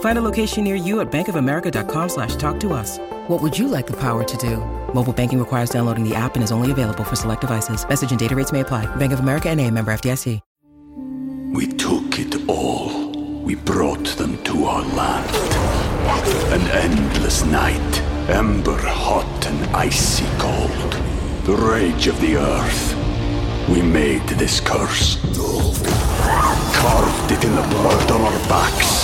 Find a location near you at bankofamerica.com slash talk to us. What would you like the power to do? Mobile banking requires downloading the app and is only available for select devices. Message and data rates may apply. Bank of America and a member FDIC. We took it all. We brought them to our land. An endless night, ember hot and icy cold. The rage of the earth. We made this curse. Carved it in the blood on our backs.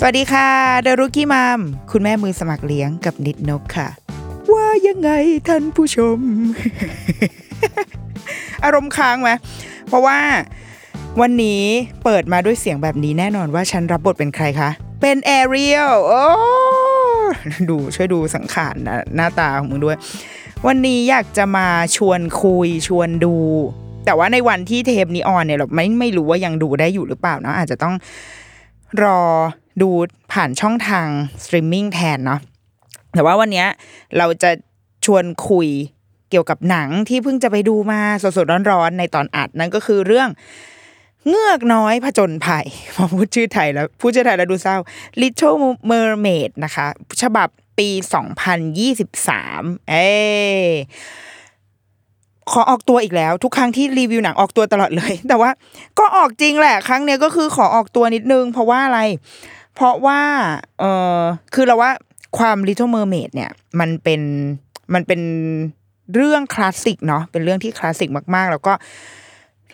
สวัสดีค่ะเดอะรุกี้มัมคุณแม่มือสมัครเลี้ยงกับนิดนกค่ะ ว่ายังไงท่านผู้ชม อารมณ์ค้างไหมเพราะว่าวันนี้เปิดมาด้วยเสียงแบบนี้แน่นอนว่าฉันรับบทเป็นใครคะ เป็นแอเรียลโอ้ดูช่วยดูสังขารนะหน้าตาของมึงด้วย วันนี้อยากจะมาชวนคุยชวนดู แต่ว่าในวันที่เทปนี้ออนเนี่ยเราไม่ไม่รู้ว่ายังดูได้อยู่หรือเปล่านะอาจจะต้องรอ ดูผ่านช่องทางสตรีมมิ่งแทนเนาะแต่ว่าวันนี้เราจะชวนคุยเกี่ยวกับหนังที่เพิ่งจะไปดูมาสดๆร้อนๆในตอนอัดนั่นก็คือเรื่องเงือกน้อยผจญภัยพอพูดชื่อไทยแล้วพูดชื่อไทยแล้วดูเศร้า Little Mermaid นะคะ ฉบับปี 2023 เอ้ขอออกตัวอีกแล้ว ทุกครั้งที่รีวิวหนังออกตัวตลอดเลย แต่ว่าก็ออกจริงแหละ ครั้งเนี้ยก็คือขอออกตัวนิดนึง เพราะว่าอะไร เพราะว่าเออคือเราว่าความ Little Mermaid เนี่ย มันเป็นมันเป็นเรื่องคลาสสิกเนาะเป็นเรื่องที่คลาสสิกมากๆ แล้วก็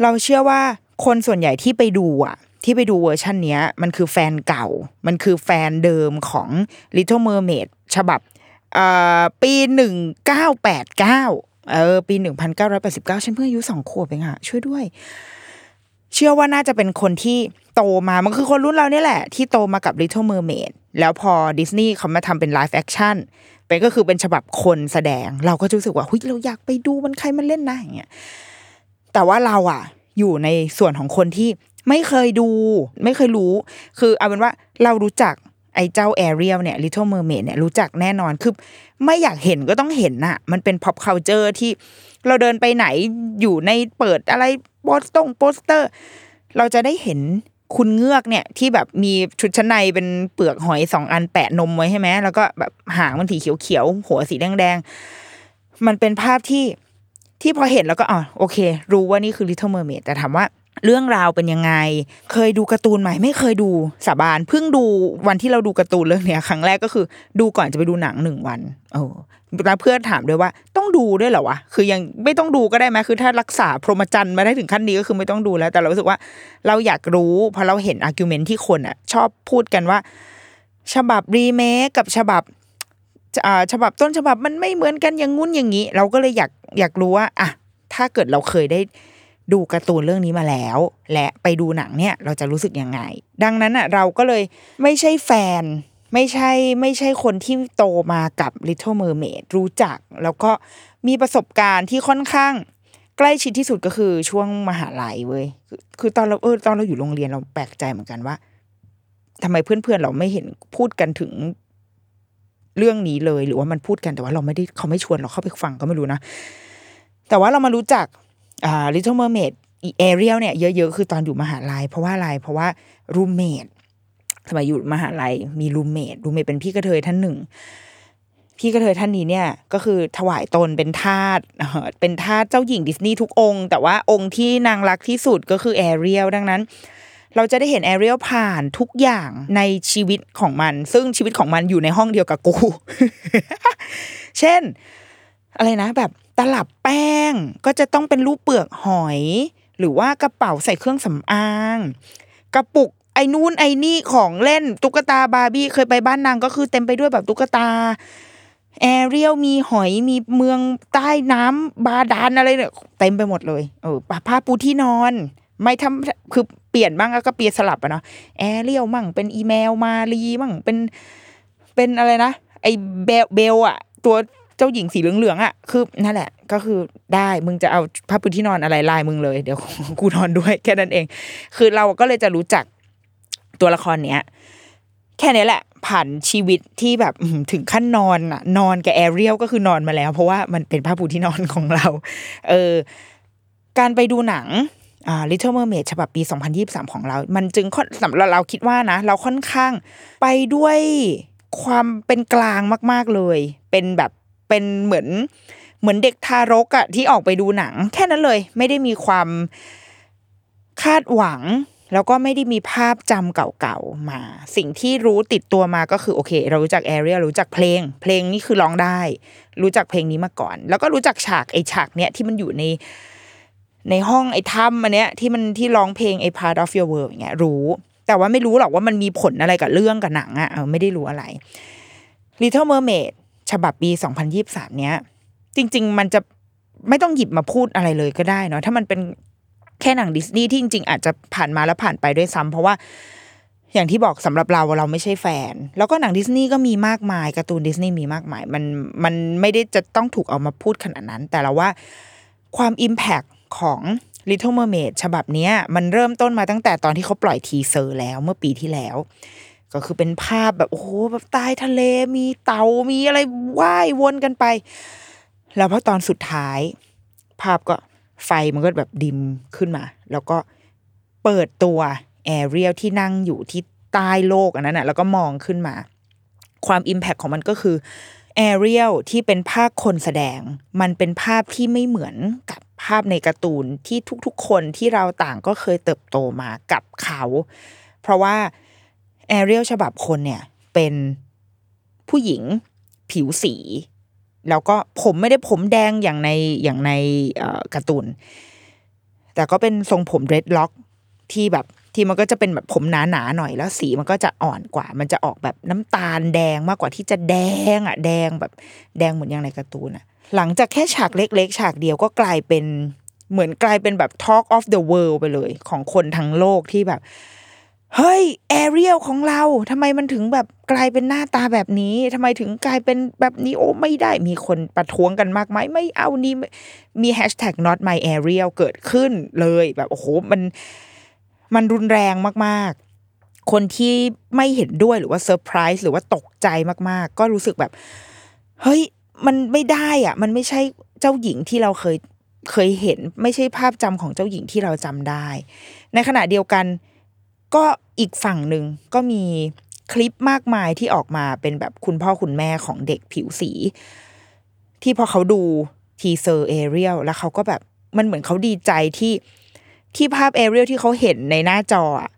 เราเชื่อว่าคนส่วนใหญ่ที่ไปดูอะที่ไปดูเวอร์ชันเนี้ย มันคือแฟนเก่า มันคือแฟนเดิมของ Little Mermaid ฉบับเออปีหนึ่งเก้าแปดเก้าเออปีหนึ่งพันเก้าร้อยแปดสิบเก้าฉันเพิ่งอายุสองขวบเองอะช่วยด้วย เชื่อว่าน่าจะเป็นคนที่โตมามันคือคนรุ่นเราเนี่ยแหละ ที่โตมากับ Little Mermaid แล้วพอดิสนีย์เขามาทำเป็น live action เป็นก็คือเป็นฉบับคนแสดง เราก็รู้สึกว่าเฮ้ยเราอยากไปดูมันใครมันเล่นนะอย่างเงี้ยแต่ว่าเราอะอยู่ในส่วนของคนที่ไม่เคยดู ไม่เคยรู้ คือเอาเป็นว่าเรารู้จักไอ้เจ้าแอเรียลเนี่ย Little Mermaid เนี่ยรู้จักแน่นอน คือไม่อยากเห็นก็ต้องเห็นน่ะ มันเป็น pop culture ที่เราเดินไปไหนอยู่ในเปิดอะไร โปสตงโปสเตอร์ เราจะได้เห็นคุณเงือกเนี่ยที่แบบมีชุดชั้นในเป็นเปลือกหอยสองอันแปะนมไว้ใช่ไหมแล้วก็แบบหางมันสีเขียวๆหัวสีแดงๆมันเป็นภาพที่ที่พอเห็นแล้วก็อ๋อโอเค รู้ว่านี่คือ Little Mermaid แต่ถามว่าเรื่องราวเป็นยังไง เคยดูการ์ตูนไหมไม่เคยดูสาบานเพิ่งดูวันที่เราดูการ์ตูนเรื่องเนี้ยครั้งแรกก็คือ ดูก่อนจะไปดูหนังหนึ่งวันโอ้ แล้วเพื่อนถามด้วยว่าต้องดูด้วยเหรอวะคือยังไม่ต้องดูก็ได้ไหมคือถ้ารักษาพรหมจรรย์มาได้ถึงขั้นนี้ก็คือไม่ต้องดูแล้ว แต่เรารู้สึกว่าเราอยากรู้เพราะเราเห็น argument ที่คนอะ ชอบพูดกันว่า ฉบับรีเมคกับฉบับอ่าฉบับต้นฉบับมันไม่เหมือนกันอย่างงุ้นอย่างนี้ เราก็เลยอยากอยากรู้ว่าอะถ้าเกิดเราเคยได้ดูการ์ตูนเรื่องนี้มาแล้ว และไปดูหนังเนี่ยเราจะรู้สึกยังไง ดังนั้นอะเราก็เลยไม่ใช่แฟน ไม่ใช่ไม่ใช่คนที่โตมากับ Little Mermaid รู้จัก แล้วก็มีประสบการณ์ที่ค่อนข้าง ใกล้ชิดที่สุดก็คือช่วงมหาลัยเว้ยคือตอนเราเออตอนเราอยู่โรงเรียนเราแปลกใจเหมือนกันว่าทำไมเพื่อนๆเราไม่เห็นพูดกันถึงเรื่องนี้เลยหรือว่ามันพูดกันแต่ว่าเราไม่ได้เขาไม่ชวนเราเข้าไปฟังก็ไม่รู้นะ แต่ว่าเรามารู้จักอ่า Little Mermaid เอเรียลเนี่ยเยอะๆ คือตอนอยู่มหาลัยเพราะว่าอะไรเพราะว่า roommate สมัยอยู่มหาลัยมี roommate roommate เป็นพี่กระเทยท่านหนึ่ง พี่กระเทยท่านนี้เนี่ย ก็คือถวายตนเป็นทาสเอ่อเป็นทาสเจ้าหญิงดิสนีย์ทุกองค์แต่ว่าองค์ที่นางรักที่สุดก็คือแอเรียลดังนั้นเราจะได้เห็นแอเรียลผ่านทุกอย่างในชีวิตของมัน ซึ่งชีวิตของมันอยู่ในห้องเดียวกับกู เช่น อะไรนะ แบบตลับแป้งก็จะต้องเป็นรูปเปลือกหอย หรือว่ากระเป๋าใส่เครื่องสำอาง กระปุก ไอ้นู่นไอ้นี่ของเล่นตุ๊กตาบาร์บี้เคยไปบ้านนางก็คือเต็มไปด้วยแบบตุ๊กตาแอเรียลมีหอยมีเมืองใต้น้ำบาดาลอะไรเนี่ยเต็มไปหมดเลยเออผ้าปูที่นอน ไม่ทำคือเปลี่ยนบ้างแล้วก็เปลี่ยนสลับอะเนาะแอเรียลมั่งเป็นอีแมวมารีมั่งเป็นเป็นอะไรนะไอเบลเบลอะตัวเจ้าหญิงสีเหลืองๆอะคือนั่นแหละ ก็คือได้มึงจะเอาผ้าปูที่นอนอะไรลายมึงเลย เดี๋ยวกูนอนด้วยแค่นั้นเอง คือเราก็เลยจะรู้จัก ตัวละครเนี้ยแค่นี้แหละ ผ่านชีวิตที่แบบถึงขั้นนอนอะนอนกับแอเรียลก็คือนอนมาแล้ว เพราะว่ามันเป็นผ้าปูที่นอนของเรา เออ การไปดูหนังอ่า Little Mermaid ฉบับปี 2023 ของเรา มันจึงสำหรับเราคิดว่านะ เราค่อนข้างไปด้วยความเป็นกลางมาก ๆเลย เป็นแบบเป็นเหมือนเหมือนเด็กทารกอะที่ออกไปดูหนัง แค่นั้นเลย ไม่ได้มีความคาดหวัง แล้วก็ไม่ได้มีภาพจำเก่าๆมา สิ่งที่รู้ติดตัวมาก็คือโอเค เรารู้จักแอเรียรู้จักเพลง เพลงนี่คือร้องได้ รู้จักเพลงนี้มาก่อน แล้วก็รู้จักฉากไอฉากเนี้ยที่มันอยู่ในในห้องไอ้ถ้ำอันเนี้ยที่มันที่ร้องเพลงไอ้ part of your world อย่างเงี้ยรู้ แต่ว่าไม่รู้หรอกว่ามันมีผลอะไรกับเรื่องกับหนังอะเออไม่ได้รู้อะไร Little Mermaid ฉบับปี 2023 เนี้ย จริง ๆ มันจะไม่ต้องหยิบมาพูดอะไรเลยก็ได้เนาะถ้ามันเป็น แค่หนังดิสนีย์ที่จริง ๆ อาจจะผ่านมาแล้วผ่านไปด้วยซ้ำเพราะว่าอย่างที่บอกสำหรับเราเราไม่ใช่แฟน แล้วก็หนังดิสนีย์ก็มีมากมายการ์ตูนดิสนีย์มีมากมาย มันมันไม่ได้จะต้องถูกเอามาพูดขนาดนั้น แต่เราว่าความ Impact ของ Little Mermaid ฉบับนี้มันเริ่มต้นมาตั้งแต่ตอนที่เขาปล่อย teaser แล้วเมื่อปีที่แล้ว ก็คือเป็นภาพแบบโอ้โหแบบใต้ทะเลมีเต่ามีอะไรว่ายวนกันไป แล้วพอตอนสุดท้าย ภาพก็ ไฟมันก็แบบ dim ขึ้นมา แล้วก็เปิดตัวแอเรียลที่นั่งอยู่ที่ใต้โลกอันนั้นนะแล้วก็มองขึ้นมา ความ Impact ของมันก็คือแอเรียลที่เป็นภาพคนแสดง มันเป็นภาพที่ไม่เหมือนกับภาพในการ์ตูนที่ทุกๆ คนที่เราต่างก็เคยเติบโตมากับเขา เพราะว่าแอเรียลฉบับคนเนี่ยเป็นผู้หญิงผิวสี แล้วก็ผมไม่ได้ผมแดงอย่างในอย่างในการ์ตูน แต่ก็เป็นทรงผม dreadlock ที่แบบที่มันก็จะเป็นแบบผมหนาๆหน่อยแล้วสีมันก็จะอ่อนกว่า มันจะออกแบบน้ำตาลแดงมากกว่าที่จะแดงอะแดงแบบแดงเหมือนอย่างในการ์ตูนอะ หลังจากแค่ฉากเล็กๆ ฉากเดียวก็กลายเป็นเหมือนกลายเป็นแบบ Talk of the World ไปเลย ของคนทั้งโลกที่แบบ เฮ้ยแอเรียลของเราทำไมมันถึงแบบกลายเป็นหน้าตาแบบนี้ทำไมถึงกลายเป็นแบบนี้โอ้ไม่ได้มีคนประท้วงกันมากมายไม่เอานี่มีแฮชแท็ก not my Ariel เกิดขึ้นเลยแบบโอ้โหมันมันรุนแรงมากๆ คนที่ไม่เห็นด้วยหรือว่าเซอร์ไพรส์หรือว่าตกใจมากๆ ก็รู้สึกแบบ เฮ้ย มันไม่ได้อะ มันไม่ใช่เจ้าหญิงที่เราเคยเคยเห็น ไม่ใช่ภาพจำของเจ้าหญิงที่เราจำได้ ในขณะเดียวกัน ก็อีกฝั่งหนึ่งก็มีคลิปมากมายที่ออกมาเป็นแบบคุณพ่อคุณแม่ของเด็กผิวสี ที่พอเขาดู teaser แอเรียลแล้วเขาก็แบบมันเหมือนเขาดีใจที่ที่ภาพแอเรียลที่เขาเห็นในหน้าจออะ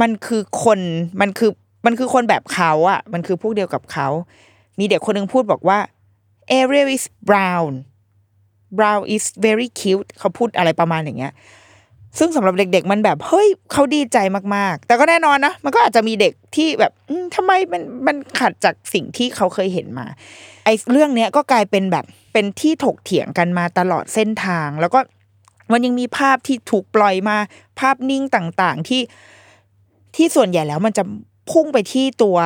มันคือคนมันคือมันคือคนแบบเขาอะ มันคือพวกเดียวกับเขา มีเด็กคนหนึ่งพูดบอกว่า Ariel is brown brown is very cute เขาพูดอะไรประมาณอย่างเงี้ย ซึ่งสำหรับเด็ก ๆ มันแบบเฮ้ยเขาดีใจมากๆ แต่ก็แน่นอนนะมันก็อาจจะมีเด็กที่แบบอืมทำไมมันมันขัดจากสิ่งที่เขาเคยเห็นมาไอ้เรื่องเนี้ยก็กลายเป็นแบบเป็นที่ถกเถียงกันมาตลอดเส้นทาง แล้วก็มันยังมีภาพที่ถูกปล่อยมาภาพนิ่งต่างๆที่ที่ส่วนใหญ่แล้วมันจะพุ่งไปที่ตัว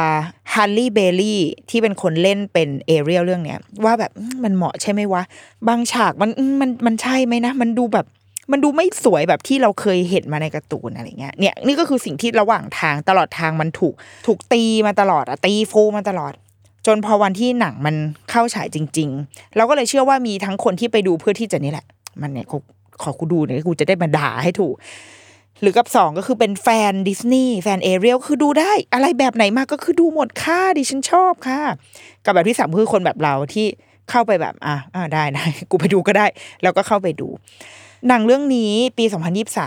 ฮันลี่เบลลี่ที่เป็นคนเล่นเป็นเอเรียลเรื่องเนี้ยว่าแบบมันเหมาะใช่ไหมวะ บางฉากมันมันมันใช่ไหมนะ มันดูแบบ มันดูไม่สวยแบบที่เราเคยเห็นมาในการ์ตูนอะไรเงี้ยเนี่ยนี่ก็คือสิ่งที่ระหว่างทางตลอดทางมันถูกถูกตีมาตลอดอะตีฟูมาตลอด จนพอวันที่หนังมันเข้าฉายจริง ๆ เราก็เลยเชื่อว่ามีทั้งคนที่ไปดูเพื่อที่จะนี่แหละ มันเนี่ยกูขอกูดูเนี่ยกูจะได้มาด่าให้ถูกหรือกับสองก็คือเป็นแฟนดิสนีย์แฟนแอเรียลคือดูได้ อะไรแบบไหนมาก็คือดูหมดค่ะดิฉันชอบค่ะ กับแบบที่สามคือคนแบบเราที่เข้าไปแบบ อะอ่าได้ได้กูไปดูก็ได้ แล้วก็เข้าไปดู หนังเรื่องนี้ปี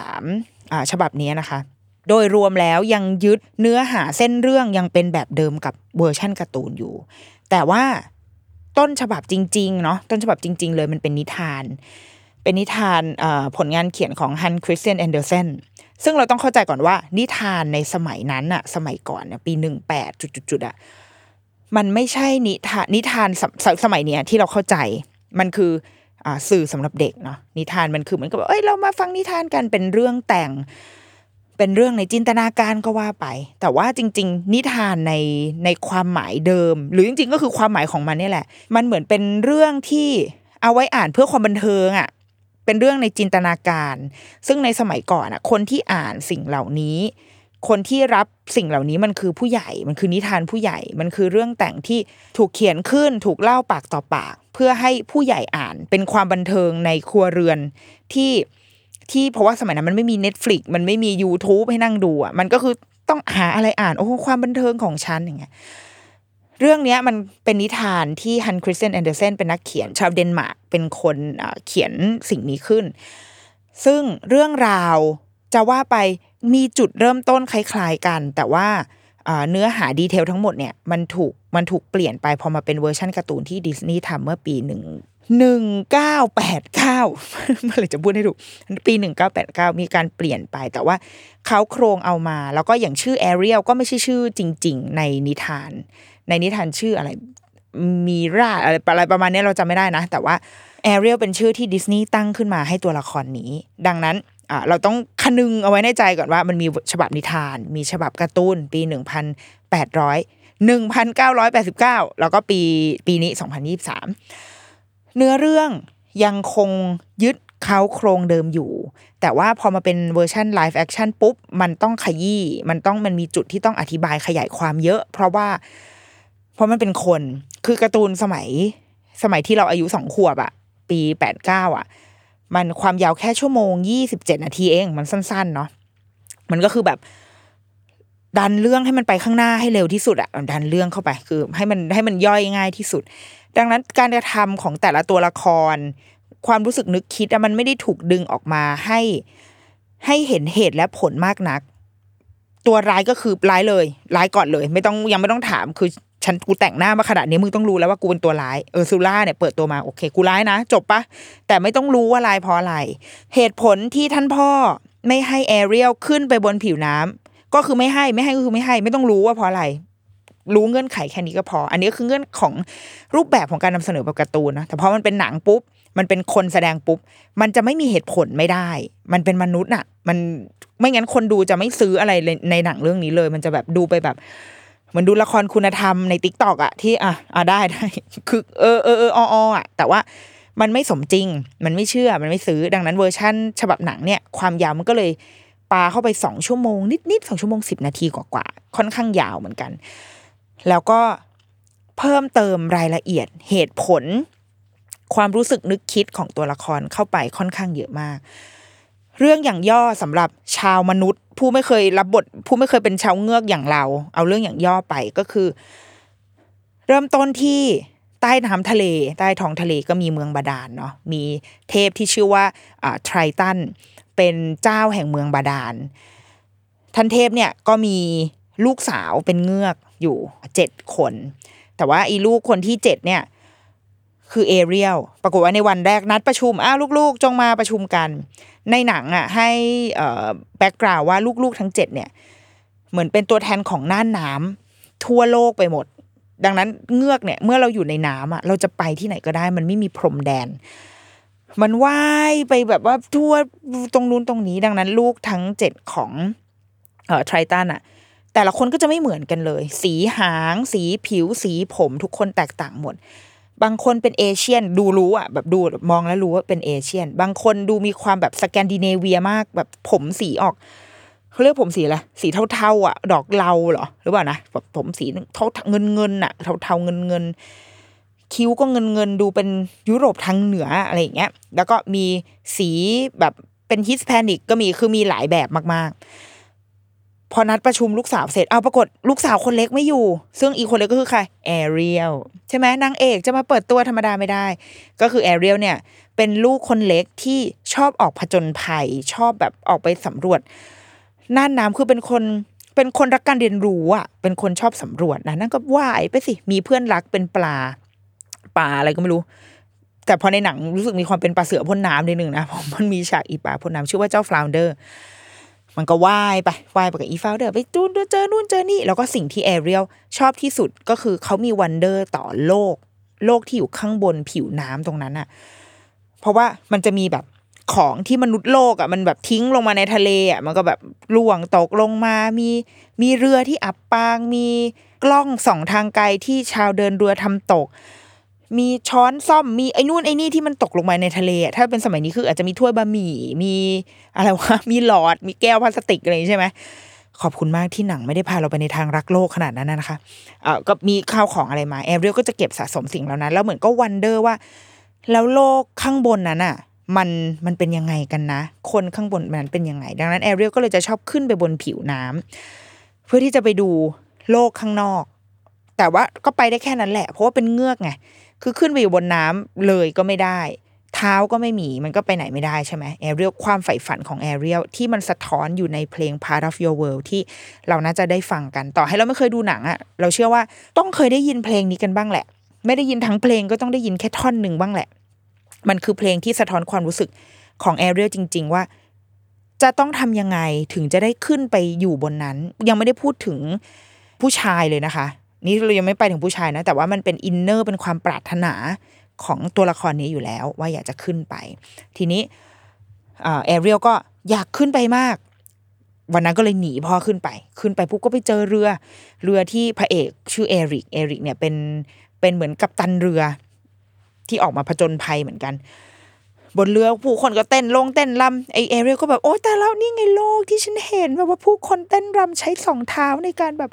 2023อ่าฉบับนี้นะคะ โดยรวมแล้วยังยึดเนื้อหาเส้นเรื่องยังเป็นแบบเดิมกับเวอร์ชั่นการ์ตูนอยู่ แต่ว่าต้นฉบับจริงๆเนาะต้นฉบับจริง ๆ เลยมันเป็นนิทาน เป็นนิทานผลงานเขียนของฮันส์คริสเตียนแอนเดอร์เซนซึ่งเราต้องเข้าใจก่อนว่า นิทานในสมัยนั้นอะสมัยก่อนเนี่ยปีหนึ่งแปดจุดๆอะมันไม่ใช่นิทานนิทานสมัยเนี้ยที่เราเข้าใจมันคือ สื่อสำหรับเด็กเนาะนิทานมันคือเหมือนกับเอ้ยเรามาฟังนิทานกันเป็นเรื่องแต่ง เป็นเรื่องในจินตนาการก็ว่าไป แต่ว่าจริง ๆ นิทานในในความหมายเดิม หรือจริง ๆ ก็คือความหมายของมันนี่แหละ มันเหมือนเป็นเรื่องที่เอาไว้อ่านเพื่อความบันเทิงอะเป็นเรื่องในจินตนาการ ซึ่งในสมัยก่อนอะคนที่อ่านสิ่งเหล่านี้ คนที่รับสิ่งเหล่านี้มันคือผู้ใหญ่ มันคือนิทานผู้ใหญ่ มันคือเรื่องแต่งที่ถูกเขียนขึ้น ถูกเล่าปากต่อปาก เพื่อให้ผู้ใหญ่อ่าน เป็นความบันเทิงในครัวเรือนที่ที่เพราะว่าสมัยนั้นมันไม่มี Netflix มันไม่มี YouTube ให้นั่งดูอะมันก็คือต้องหาอะไรอ่านโอ้ความบันเทิงของฉันอย่างเงี้ยเรื่องนี้มันเป็นนิทานที่ฮันส์คริสเตียนแอนเดอร์เซนเป็นนักเขียนชาวเดนมาร์กเป็นคนเขียนสิ่งนี้ขึ้น ซึ่งเรื่องราวจะว่าไป มีจุดเริ่มต้นคล้ายๆกัน แต่ว่าเนื้อหา detail ทั้งหมดเนี่ยมันถูกมันถูกเปลี่ยนไปพอมาเป็นเวอร์ชันการ์ตูนที่ดิสนีย์ทำเมื่อปีหนึ่งหนึ่งเก้าแปดเก้าเมื่อไรจะพูดให้ถูกปีหนึ่งเก้าแปดเก้ามีการเปลี่ยนไป แต่ว่าเค้าโครงเอามา แล้วก็อย่างชื่อแอเรียลก็ไม่ใช่ชื่อจริง ๆ ในนิทาน ในนิทานชื่ออะไรมีราอะไรอะไรประมาณนี้เราจำไม่ได้นะ แต่ว่าแอเรียลเป็นชื่อที่ดิสนีย์ตั้งขึ้นมาให้ตัวละครนี้ ดังนั้น เราต้องคำนึงเอาไว้ในใจก่อนว่ามันมีฉบับนิทาน มีฉบับการ์ตูนปี 1,800 1,989 แล้วก็ปีปีนี้ 2023 เนื้อเรื่องยังคงยึดเค้าโครงเดิมอยู่ แต่ว่าพอมาเป็นเวอร์ชัน live action ปุ๊บ มันต้องขยี้มันต้องมันมีจุดที่ต้องอธิบายขยายความเยอะ เพราะว่า เพราะมันเป็นคนคือการ์ตูนสมัยสมัยที่เราอายุสองขวบอะปีแปดเก้าอะ มันความยาวแค่ชั่วโมงยี่สิบเจ็ดนาทีเอง มันสั้นๆเนาะมันก็คือแบบ ดันเรื่องให้มันไปข้างหน้าให้เร็วที่สุดอะดันเรื่องเข้าไปคือ ให้มันให้มันย่อยง่ายที่สุด ดังนั้นการกระทำของแต่ละตัวละคร ความรู้สึกนึกคิดอะมันไม่ได้ถูกดึงออกมาให้ ให้เห็นเหตุและผลมากนัก ตัวร้ายก็คือร้ายเลย ร้ายก่อนเลย ไม่ต้องยังไม่ต้องถามคือ ฉันกูแต่งหน้ามาขนาดนี้มึงต้องรู้แล้วว่ากูเป็นตัวร้ายเออซูล่าเนี่ยเปิดตัวมาโอเคกูร้ายนะ จบปะแต่ไม่ต้องรู้ว่าร้ายเพราะอะไร เหตุผลที่ท่านพ่อไม่ให้แอเรียลขึ้นไปบนผิวน้ำก็คือไม่ให้ไม่ให้ก็คือไม่ให้ ไม่ต้องรู้ว่าเพราะอะไร รู้เงื่อนไขแค่นี้ก็พอ อันนี้ก็คือเงื่อนของรูปแบบของการนำเสนอแบบการ์ตูนนะแต่พอมันเป็นหนังปุ๊บมันเป็นคนแสดงปุ๊บ มันจะไม่มีเหตุผลไม่ได้ มันเป็นมนุษย์น่ะมันไม่งั้นคนดูจะไม่ซื้ออะไรเลยในหนังเรื่องนี้เลย มันจะแบบดูไปแบบ เหมือนดูละครคุณธรรมใน TikTok อะที่อะอะได้ได้คือเออเออเอออออะแต่ว่ามันไม่สมจริง มันไม่เชื่อมันไม่ซื้อดังนั้นเวอร์ชั่น ฉบับหนังเนี่ย ความยาวมันก็เลยปาเข้าไปสองชั่วโมง นิดนิดสองชั่วโมงสิบนาทีกว่าๆค่อนข้างยาวเหมือนกัน แล้วก็เพิ่มเติมรายละเอียดเหตุผล ความรู้สึกนึกคิดของตัวละครเข้าไปค่อนข้างเยอะมาก เรื่องอย่างย่อสำหรับชาวมนุษย์ ผู้ไม่เคยรับบท ผู้ไม่เคยเป็นชาวเงือกอย่างเรา เอาเรื่องอย่างย่อไปก็คือ เริ่มต้นที่ใต้น้ำทะเล ใต้ท้องทะเลก็มีเมืองบาดาลเนาะมีเทพที่ชื่อว่าอ่าไทรตันเป็นเจ้าแห่งเมืองบาดาลท่านเทพเนี่ยก็มีลูกสาวเป็นเงือกอยู่เจ็ดคน แต่ว่าอีลูกคนที่เจ็ดเนี่ย คือเอเรียลปรากฏว่าในวันแรกนัดประชุมอ้าวลูกๆ จงมาประชุมกัน ในหนังอะให้แบ็กกราวว่าลูกๆทั้งเจ็ดเนี่ยเหมือนเป็นตัวแทนของน่านน้ำทั่วโลกไปหมด ดังนั้นเงือกเนี่ยเมื่อเราอยู่ในน้ำอะเราจะไปที่ไหนก็ได้ มันไม่มีพรมแดน มันว่ายไปแบบว่าทั่วตรงนู้นตรงนี้ ดังนั้นลูกทั้งเจ็ดของเอ่อไทรตันอะแต่ละคนก็จะไม่เหมือนกันเลย สีหาง สีผิวสีผมทุกคนแตกต่างหมด บางคนเป็นเอเชียนดูรู้อะแบบดูมองแล้วรู้ว่าเป็น Asian บางคนดูมีความแบบสแกนดิเนเวียมากแบบผมสีออกเขาเรียกผมสีอะไรสีเทาๆอะ ดอกเลาเหรอหรือเปล่านะแบบผมสีเทาเงินเงินๆอะเทาๆเงินเงินๆคิ้วก็เงินเงินๆดูเป็นยุโรปทางเหนืออะไรอย่างเงี้ย แล้วก็มีสีแบบเป็น Hispanic ก็มีคือมีหลายแบบมากๆ พอนัดประชุมลูกสาวเสร็จเอาปรากฏลูกสาวคนเล็กไม่อยู่ ซึ่งอีกคนเล็กก็คือใครแอเรียลใช่ไหมนางเอกจะมาเปิดตัวธรรมดาไม่ได้ ก็คือแอเรียลเนี่ย เป็นลูกคนเล็กที่ชอบออกผจญภัย ชอบแบบออกไปสำรวจน่านน้ำคือเป็นคนเป็นคนรักการเรียนรู้อะ เป็นคนชอบสำรวจนะนั่นก็ว่ายไปสิมีเพื่อนรักเป็นปลาปลาอะไรก็ไม่รู้ แต่พอในหนังรู้สึกมีความเป็นปลาเสือพ่นน้ำนิดนึงนะเพราะมันมีฉากอีปลาพ่นน้ำชื่อว่าเจ้าฟลาวเดอร์ มันก็ว่ายไปว่ายไปกับอีฟลาวเดอร์ไปจนเจอนู่นเจอนี่ แล้วก็สิ่งที่แอเรียลชอบที่สุดก็คือเขามี wonder ต่อโลก โลกที่อยู่ข้างบนผิวน้ำตรงนั้นอะเพราะว่ามันจะมีแบบของที่มนุษย์โลกอะมันแบบทิ้งลงมาในทะเลอะมันก็แบบร่วงตกลงมามีมีเรือที่อับปางมีกล้องส่องทางไกลที่ชาวเดินเรือทำตก มีช้อนส้อมมีไอ้นู่นไอ้นี่ที่มันตกลงมาในทะเลถ้าเป็นสมัยนี้คืออาจจะมีถ้วยบะหมี่มีอะไรวะมีหลอด มีแก้วพลาสติกอะไรใช่ไหมขอบคุณมากที่หนังไม่ได้พาเราไปในทางรักโลกขนาดนั้นนะคะเอ่อก็มีข้าวของอะไรมาแอเรียลก็จะเก็บสะสมสิ่งเหล่านั้นแล้วเหมือนก็ wonder ว่า แล้วโลกข้างบนนั้นอะมันมันเป็นยังไงกันนะ คนข้างบนมันเป็นยังไง ดังนั้นแอเรียลก็เลยจะชอบขึ้นไปบนผิวน้ำเพื่อที่จะไปดูโลกข้างนอก แต่ว่าก็ไปได้แค่นั้นแหละ เพราะว่าเป็นเงือกไง คือขึ้นไปอยู่บนน้ำเลยก็ไม่ได้ เท้าก็ไม่มีมันก็ไปไหนไม่ได้ใช่ไหมแอเรียลความใฝ่ฝันของแอเรียลที่มันสะท้อนอยู่ในเพลง Part of Your World ที่เราน่าจะได้ฟังกันต่อให้เราไม่เคยดูหนังอะเราเชื่อว่าต้องเคยได้ยินเพลงนี้กันบ้างแหละ ไม่ได้ยินทั้งเพลงก็ต้องได้ยินแค่ท่อนหนึ่งบ้างแหละ มันคือเพลงที่สะท้อนความรู้สึกของแอเรียลจริง ๆ ว่าจะต้องทำยังไงถึงจะได้ขึ้นไปอยู่บนนั้น ยังไม่ได้พูดถึงผู้ชายเลยนะคะ นี่เรายังไม่ไปถึงผู้ชายนะ แต่ว่ามันเป็น inner เป็นความปรารถนาของตัวละครนี้อยู่แล้ว ว่าอยากจะขึ้นไป ทีนี้แอเรียลก็อยากขึ้นไปมาก วันนั้นก็เลยหนีพ่อขึ้นไป ขึ้นไปปุ๊บก็ไปเจอเรือ เรือที่พระเอกชื่อเอริกเอริกเนี่ยเป็นเป็นเหมือนกัปตันเรือที่ออกมาผจญภัยเหมือนกัน บนเรือผู้คนก็เต้นลงเต้นรำไอ้เอเรียลก็แบบโอ้แต่แล้วนี่ไงโลกที่ฉันเห็นแบบว่าผู้คนเต้นรำใช้สองเท้าในการแบบ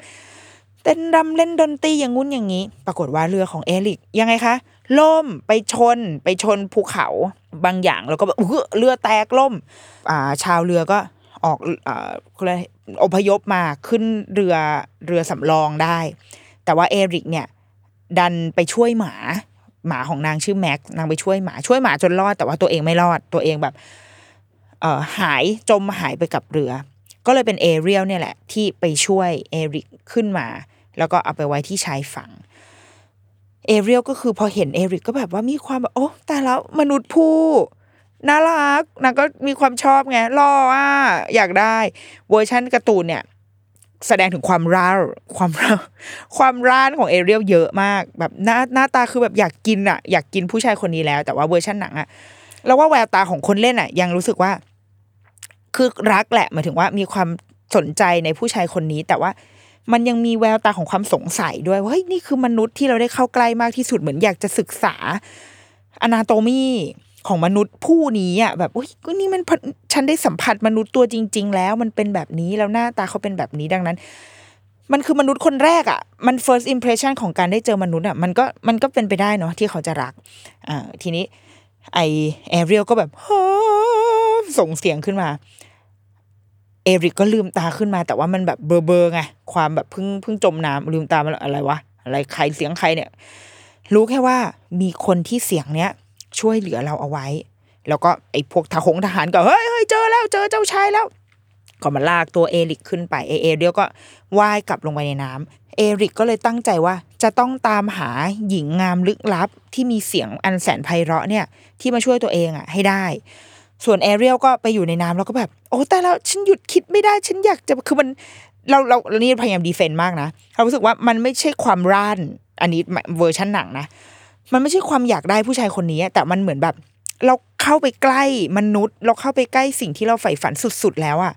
ต้นรำเล่นดนตรีอย่างงุ้นอย่างนี้ ปรากฏว่าเรือของเอริกยังไงคะล่มไปชนไปชนภูเขาบางอย่างแล้วก็แบบอื้อเรือแตกล่มอ่าชาวเรือก็ออกอ่าอะไรอพยพมาขึ้นเรือเรือสำรองได้ แต่ว่าเอริกเนี่ยดันไปช่วยหมาหมาของนางชื่อแม็กนางไปช่วยหมาช่วยหมาจนรอด แต่ว่าตัวเองไม่รอดตัวเองแบบเอ่อหายจมหายไปกับเรือ ก็เลยเป็นเอเรียลเนี่ยแหละ ที่ไปช่วยเอริกขึ้นมา แล้วก็เอาไปไว้ที่ชายฝั่งเอเรียลก็คือพอเห็นเอริกก็แบบว่ามีความแบบโอ้แต่แล้วมนุษย์ผู้น่ารักนางก็มีความชอบไงรออะอยากได้เวอร์ชันการ์ตูนเนี่ย แสดงถึงความร่าความร่าความร่านของเอเรียลเยอะมาก แบบหน้าหน้าตาคือแบบอยากกินอะ อยากกินผู้ชายคนนี้แล้ว แต่ว่าเวอร์ชันหนังอะแล้วว่าแววตาของคนเล่นอะ ยังรู้สึกว่า คือรักแหละหมายถึงว่ามีความสนใจในผู้ชายคนนี้ แต่ว่า มันยังมีแววตาของความสงสัยด้วยว่าเฮ้ยนี่คือมนุษย์ที่เราได้เข้าใกล้มากที่สุดเหมือนอยากจะศึกษาอนาโตมีของมนุษย์ผู้นี้อะแบบอุ้ยก็นี่มันฉันได้สัมผัสมนุษย์ตัวจริง ๆ แล้วมันเป็นแบบนี้แล้วหน้าตาเขาเป็นแบบนี้ดังนั้น มันคือมนุษย์คนแรกอะมัน first impression ของการได้เจอมนุษย์อะมันก็มันก็เป็นไปได้เนาะที่เขาจะรักอ่าทีนี้ ไอแอเรียลก็แบบส่งเสียงขึ้นมา เอริกก็ลืมตาขึ้นมาแต่ว่ามันแบบเบอร์เบอร์ไงความแบบเพิ่งเพิ่งจมน้ำลืมตามาอะไรวะอะไรใครเสียงใครเนี่ย รู้แค่ว่ามีคนที่เสียงเนี้ยช่วยเหลือเราเอาไว้ แล้วก็ไอ้พวกทหงทหารก็เฮ้ยเฮ้ยเจอแล้วเจอเจ้าชายแล้ว ก็มาลากตัวเอริกขึ้นไปเอเอเรียลก็ว่ายกลับลงไปในน้ำเอริกก็เลยตั้งใจว่าจะต้องตามหาหญิงงามลึกลับที่มีเสียงอันแสนไพเราะเนี่ยที่มาช่วยตัวเองอะให้ได้ ส่วนแอเรียลก็ไปอยู่ในน้ำแล้วก็แบบ โอ้แต่แล้วฉันหยุดคิดไม่ได้ฉันอยากจะคือมันเราเราเรานี่พยายามดีเฟนต์มากนะเรารู้สึกว่ามันไม่ใช่ความร่านอันนี้เวอร์ชันหนังนะมันไม่ใช่ความอยากได้ผู้ชายคนนี้ แต่มันเหมือนแบบ เราเข้าไปใกล้มนุษย์ เราเข้าไปใกล้สิ่งที่เราใฝ่ฝันสุดๆแล้วอะ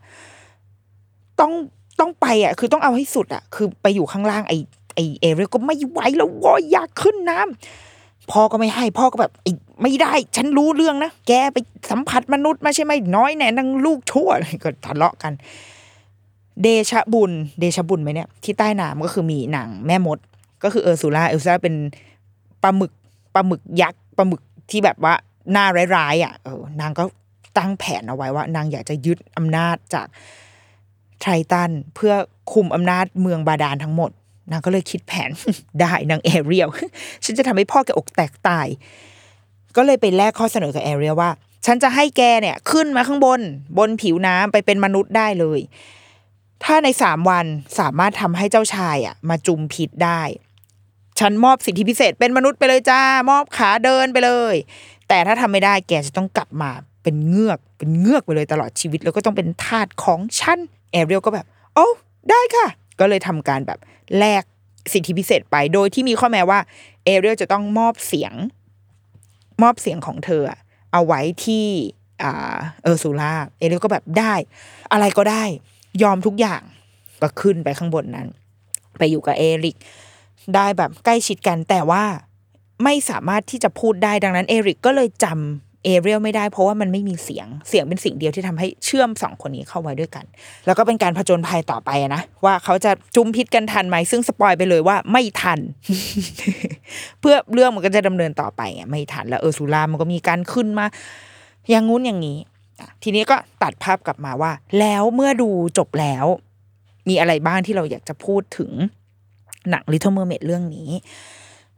ต้องต้องไปอะคือต้องเอาให้สุดอะคือไปอยู่ข้างล่างไอไอเอเรียก็ไม่ไหวแล้ววออยากขึ้นน้ำ พ่อก็ไม่ให้พ่อก็แบบไอไม่ได้ ฉันรู้เรื่องนะแกไปสัมผัสมนุษย์มาใช่ไหมน้อยแน่นังลูกชั่วก็ทะเลาะกัน เดชบุญ เดชบุญไหมเนี่ยที่ใต้น้ำก็คือมีหนังแม่มด ก็คือเออร์ซูล่าเออร์ซูล่าเป็นปลาหมึกปลาหมึกยักษ์ปลาหมึกที่แบบว่าหน้าร้ายๆอะเออนางก็ตั้งแผนเอาไว้ว่า นางอยากจะยึดอำนาจจากไททันเพื่อคุมอำนาจเมืองบาดาลทั้งหมด นางก็เลยคิดแผนได้นางแอเรียลฉันจะทำให้พ่อแกอกแตกตาย ก็เลยไปแลกข้อเสนอกับแอเรียลว่า ฉันจะให้แกเนี่ยขึ้นมาข้างบน บนผิวน้ำไปเป็นมนุษย์ได้เลย ถ้าในสามวันสามารถทำให้เจ้าชายอะ มาจุมพิษได้ ฉันมอบสิทธิพิเศษเป็นมนุษย์ไปเลยจ้า มอบขาเดินไปเลย แต่ถ้าทำไม่ได้แกจะต้องกลับมาเป็นเงือกเป็นเงือกไปเลยตลอดชีวิตแล้วก็ต้องเป็นทาสของฉันแอเรียลก็แบบ โอ้ได้ค่ะ ก็เลยทำการแบบ แลกสิทธิพิเศษไป โดยที่มีข้อแม้ว่า เอเรียลจะต้องมอบเสียง มอบเสียงของเธอ เอาไว้ที่อ่าเออร์ซูล่าเอเรียลก็แบบได้ อะไรก็ได้ ยอมทุกอย่างก็ขึ้นไปข้างบนนั้น ไปอยู่กับเอริก ได้แบบใกล้ชิดกันแต่ว่าไม่สามารถที่จะพูดได้ดังนั้นเอริกก็เลยจำ เอเรียลไม่ได้เพราะว่ามันไม่มีเสียงเสียงเป็นสิ่งเดียวที่ทำให้เชื่อมสองคนนี้เข้าไว้ด้วยกัน แล้วก็เป็นการผจญภัยต่อไปนะว่าเขาจะจุมพิตกันทันไหมซึ่ง spoil ไปเลยว่าไม่ทัน เพื่อเรื่องมันก็จะดำเนินต่อไปไงไม่ทันแล้วเออร์ซูลามันก็มีการขึ้นมา อย่างงู้นอย่างนี้ทีนี้ก็ตัดภาพกลับมาว่า แล้วเมื่อดูจบแล้ว มีอะไรบ้างที่เราอยากจะพูดถึงหนัง Little Mermaid เรื่องนี้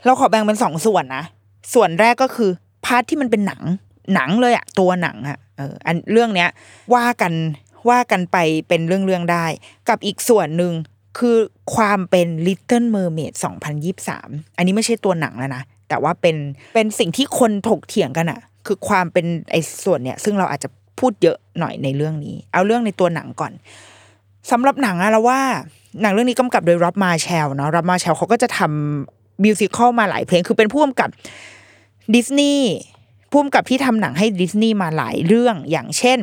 เราขอแบ่งเป็นสองส่วนนะ ส่วนแรกก็คือพาร์ทที่มันเป็นหนัง หนังเลยอะตัวหนังอะเอออันเรื่องเนี้ยว่ากันว่ากันไปเป็นเรื่องๆได้ กับอีกส่วนหนึ่งคือความเป็น Little Mermaid 2023 อันนี้ไม่ใช่ตัวหนังแล้วนะ แต่ว่าเป็นเป็นสิ่งที่คนถกเถียงกันอะคือความเป็นไอ้ส่วนเนี้ยซึ่งเราอาจจะพูดเยอะหน่อยในเรื่องนี้ เอาเรื่องในตัวหนังก่อนสำหรับหนังอะเราว่าหนังเรื่องนี้กำกับโดยร็อบมาแชลเนาะร็อบมาแชลเขาก็จะทำมิวสิควลมาหลายเพลง คือเป็นผู้กำกับดิสนีย์ ผู้กำกับที่ทำหนังให้ดิสนีย์มาหลายเรื่องอย่างเช่น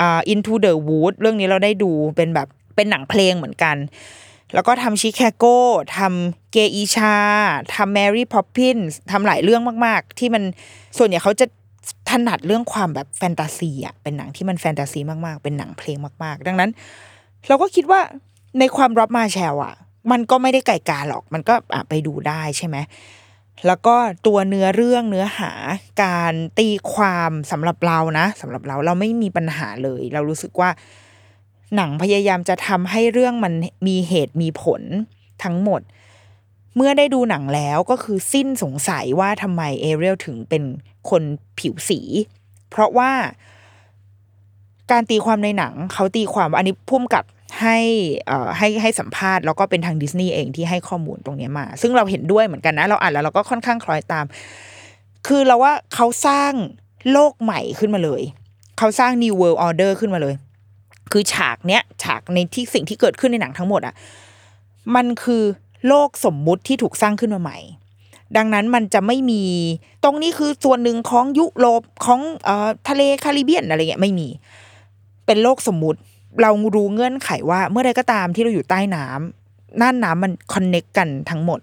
อ่า Into the Wood เรื่องนี้เราได้ดูเป็นแบบเป็นหนังเพลงเหมือนกัน แล้วก็ทำชิคาโกทำเกอีชาทำแมรี่พอปพินทำหลายเรื่องมาก ๆ ที่มันส่วนใหญ่เขาจะถนัดเรื่องความแบบแฟนตาซีอะเป็นหนังที่มันแฟนตาซีมากๆ เป็นหนังเพลงมากๆ ดังนั้น เราก็คิดว่าในความรับมาแชลอะ มันก็ไม่ได้ไก่กาหรอก มันก็ไปดูได้ใช่ไหม แล้วก็ตัวเนื้อเรื่องเนื้อหาการตีความสำหรับเรานะสำหรับเราเราไม่มีปัญหาเลย เรารู้สึกว่า หนังพยายามจะทำให้เรื่องมันมีเหตุมีผลทั้งหมด เมื่อได้ดูหนังแล้วก็คือสิ้นสงสัยว่าทำไมเอเรียลถึงเป็นคนผิวสี เพราะว่าการตีความในหนังเขาตีความว่าอันนี้พุ่มกับ ให้ให้ให้สัมภาษณ์แล้วก็เป็นทางดิสนีย์เองที่ให้ข้อมูลตรงนี้มา ซึ่งเราเห็นด้วยเหมือนกันนะ เราอ่านแล้วเราก็ค่อนข้างคล้อยตาม คือเราว่าเขาสร้างโลกใหม่ขึ้นมาเลย เขาสร้าง New World Order ขึ้นมาเลย คือฉากเนี้ยฉากในที่สิ่งที่เกิดขึ้นในหนังทั้งหมดอะมันคือโลกสมมุติที่ถูกสร้างขึ้นมาใหม่ ดังนั้นมันจะไม่มี ตรงนี้คือส่วนหนึ่งของยุโรปของเอ่อทะเลคาริเบียนอะไรเงี้ยไม่มี เป็นโลกสมมุติ เรารู้เงื่อนไขว่าเมื่อใดก็ตามที่เราอยู่ใต้น้ำน่านน้ำมันคอนเน็กกันทั้งหมด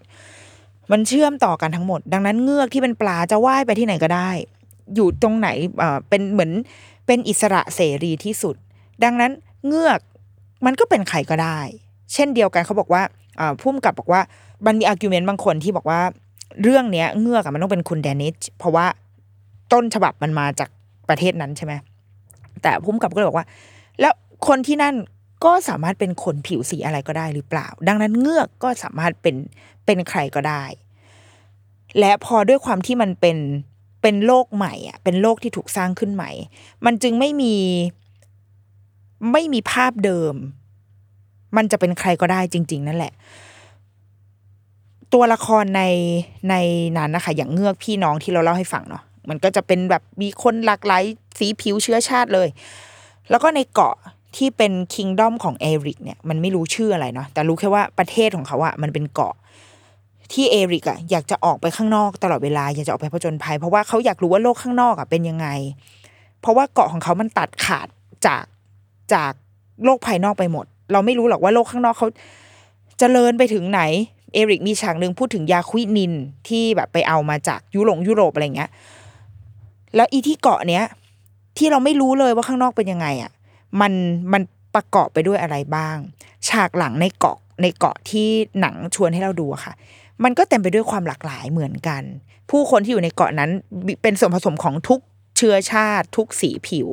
มันเชื่อมต่อกันทั้งหมด ดังนั้นเงือกที่เป็นปลาจะว่ายไปที่ไหนก็ได้ อยู่ตรงไหนเอ่อเป็นเหมือนเป็นอิสระเสรีที่สุด ดังนั้นเงือกมันก็เป็นใครก็ได้ เช่นเดียวกันเขาบอกว่าผู้กำกับบอกว่ามันมี argument บางคนที่บอกว่า เรื่องเนี้ยเงือกมันต้องเป็นคน Danish เพราะว่าต้นฉบับมันมาจากประเทศนั้นใช่ไหมแต่ผู้กำกับก็เลยบอกว่า แล้ว คนที่นั่นก็สามารถเป็นคนผิวสีอะไรก็ได้หรือเปล่า ดังนั้นเงือกก็สามารถเป็นเป็นใครก็ได้ และพอด้วยความที่มันเป็นเป็นโลกใหม่อะเป็นโลกที่ถูกสร้างขึ้นใหม่ มันจึงไม่มีไม่มีภาพเดิม มันจะเป็นใครก็ได้จริง ๆ นั่นแหละ ตัวละครในในนั้นนะคะ อย่างเงือกพี่น้องที่เราเล่าให้ฟังเนาะมันก็จะเป็นแบบมีคนหลากหลายสีผิวเชื้อชาติเลย แล้วก็ในเกาะ ที่เป็นคิงดอมของเอริกเนี่ยมันไม่รู้ชื่ออะไรเนาะแต่รู้แค่ว่าประเทศของเขาอะมันเป็นเกาะที่เอริกอะอยากจะออกไปข้างนอกตลอดเวลาอยากจะออกไปผจญภัย เพราะว่าเขาอยากรู้ว่าโลกข้างนอกอะเป็นยังไง เพราะว่าเกาะของเขามันตัดขาดจากจากโลกภายนอกไปหมด เราไม่รู้หรอกว่าโลกข้างนอกเขาจเจริญไปถึงไหนเอริกมีฉากหนึ่งพูดถึงยาควินินที่แบบไปเอามาจากยุโรปยุโรปอะไรเงี้ย แล้วอีที่เกาะเนี้ยที่เราไม่รู้เลยว่าข้างนอกเป็นยังไงอะ มันมันประกอบไปด้วยอะไรบ้าง ฉากหลังในเกาะในเกาะที่หนังชวนให้เราดูอะค่ะ มันก็เต็มไปด้วยความหลากหลายเหมือนกัน ผู้คนที่อยู่ในเกาะนั้นเป็นส่วนผสมของทุกเชื้อชาติ ทุกสีผิว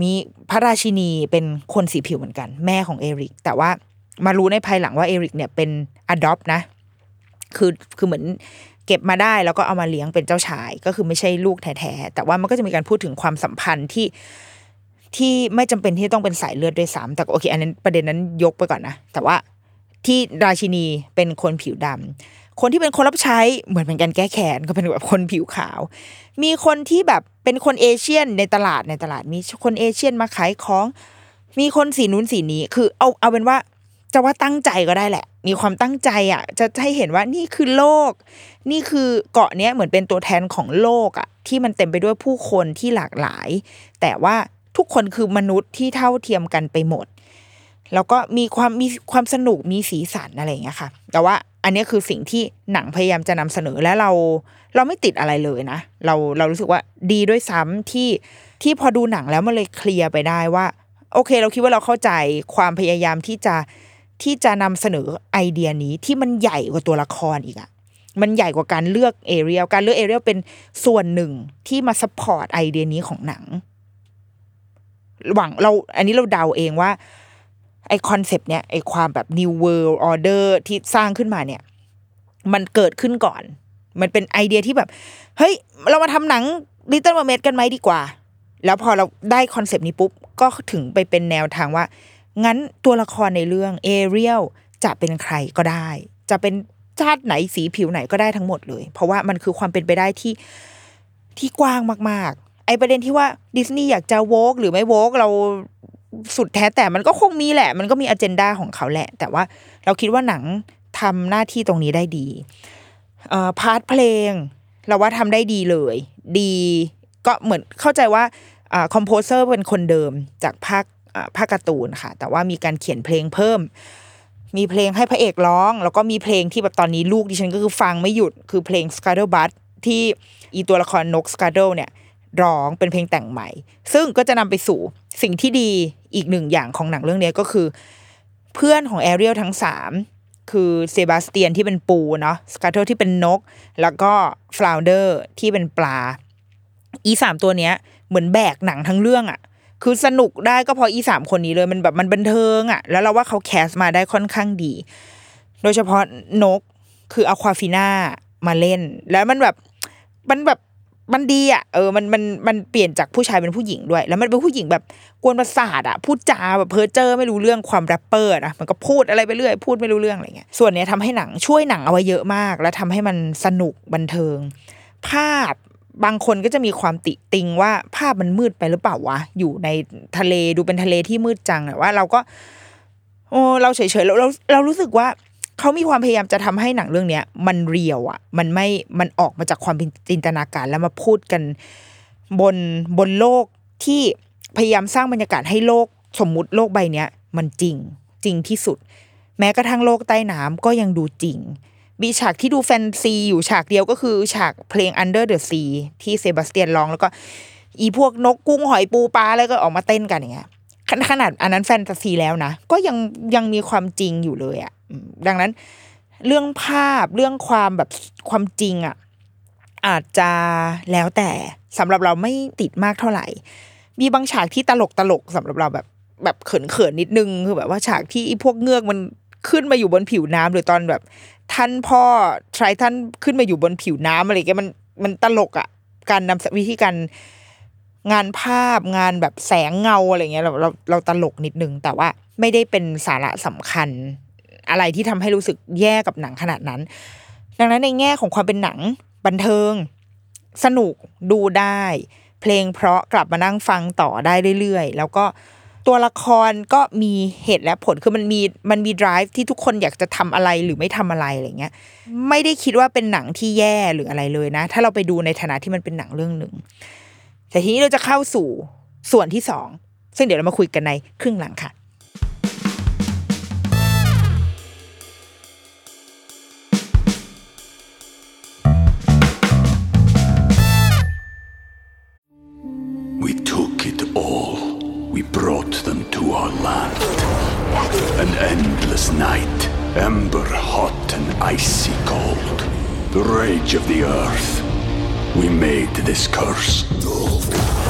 มีพระราชินีเป็นคนสีผิวเหมือนกัน แม่ของเอริก แต่ว่ามารู้ในภายหลังว่าเอริกเนี่ยเป็นอดอปนะ คือคือเหมือนเก็บมาได้แล้วก็เอามาเลี้ยงเป็นเจ้าชาย ก็คือไม่ใช่ลูกแท้ๆแต่ว่ามันก็จะมีการพูดถึงความสัมพันธ์ที่ ที่ไม่จำเป็นที่ต้องเป็นสายเลือดด้วยซ้ำแต่โอเค อันนั้นประเด็นนั้นยกไปก่อนนะแต่ว่าที่ราชินีเป็นคนผิวดคนที่เป็นคนรับใช้เหมือนเป็นการแก้แค้นก็เป็นแบบคนผิวขาว มีคนที่แบบเป็นคนเอเชียนในตลาดในตลาดมีคนเอเชียนมาขายของ มีคนสีนู้นสีนี้ คือเอาเอาเป็นว่าจะว่าตั้งใจก็ได้แหละ มีความตั้งใจอะ จะให้เห็นว่านี่คือโลก นี่คือเกาะเนี้ยเหมือนเป็นตัวแทนของโลกอะ ที่มันเต็มไปด้วยผู้คนที่หลากหลาย แต่ว่า ทุกคนคือมนุษย์ที่เท่าเทียมกันไปหมด แล้วก็มีความมีความสนุกมีสีสันอะไรอย่างเงี้ยค่ะ แต่ว่าอันนี้คือสิ่งที่หนังพยายามจะนำเสนอและเราเราไม่ติดอะไรเลยนะ เราเรารู้สึกว่าดีด้วยซ้ำที่ที่พอดูหนังแล้วมันเลยเคลียร์ไปได้ว่า โอเค เราคิดว่าเราเข้าใจความพยายามที่จะที่จะนำเสนอไอเดียนี้ที่มันใหญ่กว่าตัวละครอีกอะมันใหญ่กว่าการเลือกเอเรียลการเลือกเอเรียลเป็นส่วนหนึ่งที่มา support ไอเดียนี้ของหนัง หวังเรา อันนี้เราเดาเองว่า ไอคอนเซปต์เนี้ยไอความแบบ new world order ที่สร้างขึ้นมาเนี่ย มันเกิดขึ้นก่อน มันเป็นไอเดียที่แบบ เฮ้ย เรามาทำหนัง Little Mermaid กันไหมดีกว่า แล้วพอเราได้คอนเซปต์นี้ปุ๊บ ก็ถึงไปเป็นแนวทางว่า งั้นตัวละครในเรื่องเอเรียลจะเป็นใครก็ได้ จะเป็นชาติไหนสีผิวไหนก็ได้ทั้งหมดเลย เพราะว่ามันคือความเป็นไปได้ที่ที่กว้างมาก ไอประเด็นที่ว่าดิสนีย์อยากจะ woke หรือไม่ woke เราสุดแท้แต่มันก็คงมีแหละ มันก็มี agenda ของเขาแหละ แต่ว่าเราคิดว่าหนังทำหน้าที่ตรงนี้ได้ดีเอ่อ part เพลง เราว่าทำได้ดีเลย ดีก็เหมือนเข้าใจว่าอ่า composer เป็นคนเดิมจากภาคอ่าภาคการ์ตูนค่ะ แต่ว่ามีการเขียนเพลงเพิ่ม มีเพลงให้พระเอกร้อง แล้วก็มีเพลงที่แบบตอนนี้ลูกดิฉันก็คือฟังไม่หยุดคือเพลง s c a r d l e b u t ที่อีตัวละครนก s c a r d l e เนี่ย ร้องเป็นเพลงแต่งใหม่ ซึ่งก็จะนำไปสู่สิ่งที่ดีอีกหนึ่งอย่างของหนังเรื่องนี้ก็คือ เพื่อนของแอเรียลทั้งสามคือเซบาสเตียนที่เป็นปูเนาะ Scuttle ที่เป็นนก แล้วก็ฟลาวน์เดอร์ที่เป็นปลา อีสามตัวเนี้ย เหมือนแบกหนังทั้งเรื่องอะ่ะ คือสนุกได้ก็เพราะอีสามคนนี้เลยมันแบบมันบันเทิงอะ่ะ แล้วเราว่าเขา cast มาได้ค่อนข้างดี โดยเฉพาะนกคืออควาฟิน่ามาเล่น แล้วมันแบบมันแบบ มันดีอะเออมันมันมันเปลี่ยนจากผู้ชายเป็นผู้หญิงด้วย แล้วมันเป็นผู้หญิงแบบกวนประสาทอะพูดจาแบบเพ้อเจ้อไม่รู้เรื่องความแรปเปอร์นะมันก็พูดอะไรไปเรื่อย พูดไม่รู้เรื่องอะไรเงี้ยส่วนเนี้ยทำให้หนังช่วยหนังเอาไว้เยอะมาก แล้วทำให้มันสนุกบันเทิง ภาพบางคนก็จะมีความติติงว่าภาพมันมืดไปหรือเปล่าวะอยู่ในทะเลดูเป็นทะเลที่มืดจังอะว่าเราก็โอ้เราเฉยๆเราเราเรารู้สึกว่า เขามีความพยายามจะทำให้หนังเรื่องเนี้ย มันเรียวอะ มันไม่มันออกมาจากความจินตนาการแล้วมาพูดกันบนบนโลกที่พยายามสร้างบรรยากาศให้โลกสมมุติโลกใบเนี้ย มันจริงจริงที่สุด แม้กระทั่งโลกใต้น้ำก็ยังดูจริงมีฉากที่ดูแฟนซีอยู่ฉากเดียวก็คือฉากเพลง Under the Sea ที่เซบาสเตียนร้องแล้วก็ อีพวกนกกุ้งหอยปูปลาอะไรก็ออกมาเต้นกันอย่างเงี้ย ขนาดอันนั้นแฟนตาซีแล้วนะ ก็ยังยังมีความจริงอยู่เลยอะ่ะดังนั้นเรื่องภาพเรื่องความแบบความจริงอะ่ะอาจจะแล้วแต่สำหรับเราไม่ติดมากเท่าไหร่ มีบางฉากที่ตลกตลกสำหรับเราแบบแบบเขินเขินนิดนึงคือแบบว่าฉากที่พวกเงือกมันขึ้นมาอยู่บนผิวน้ำหรือตอนแบบ ท่านพ่อทรายท่านขึ้นมาอยู่บนผิวน้ำอะไรเงี้ยมันมันตลกอะ่ะการนำวิธีการ งานภาพงานแบบแสงเงาอะไรเงี้ยเราเราเราตลกนิดนึง แต่ว่าไม่ได้เป็นสาระสำคัญ อะไรที่ทำให้รู้สึกแย่กับหนังขนาดนั้น ดังนั้นในแง่ของความเป็นหนังบันเทิง สนุกดูได้ เพลงเพราะกลับมานั่งฟังต่อได้เรื่อยๆ แล้วก็ตัวละครก็มีเหตุและผลคือมันมีมันมี drive ที่ทุกคนอยากจะทำอะไรหรือไม่ทำอะไรอะไรเงี้ยไม่ได้คิดว่าเป็นหนังที่แย่หรืออะไรเลยนะ ถ้าเราไปดูในฐานะที่มันเป็นหนังเรื่องหนึ่ง แต่ทีนี้เราจะเข้าสู่ส่วนที่สองซึ่งเดี๋ยวเรามาคุยกันในครึ่งหลังค่ะ The of the earth. We made this curse.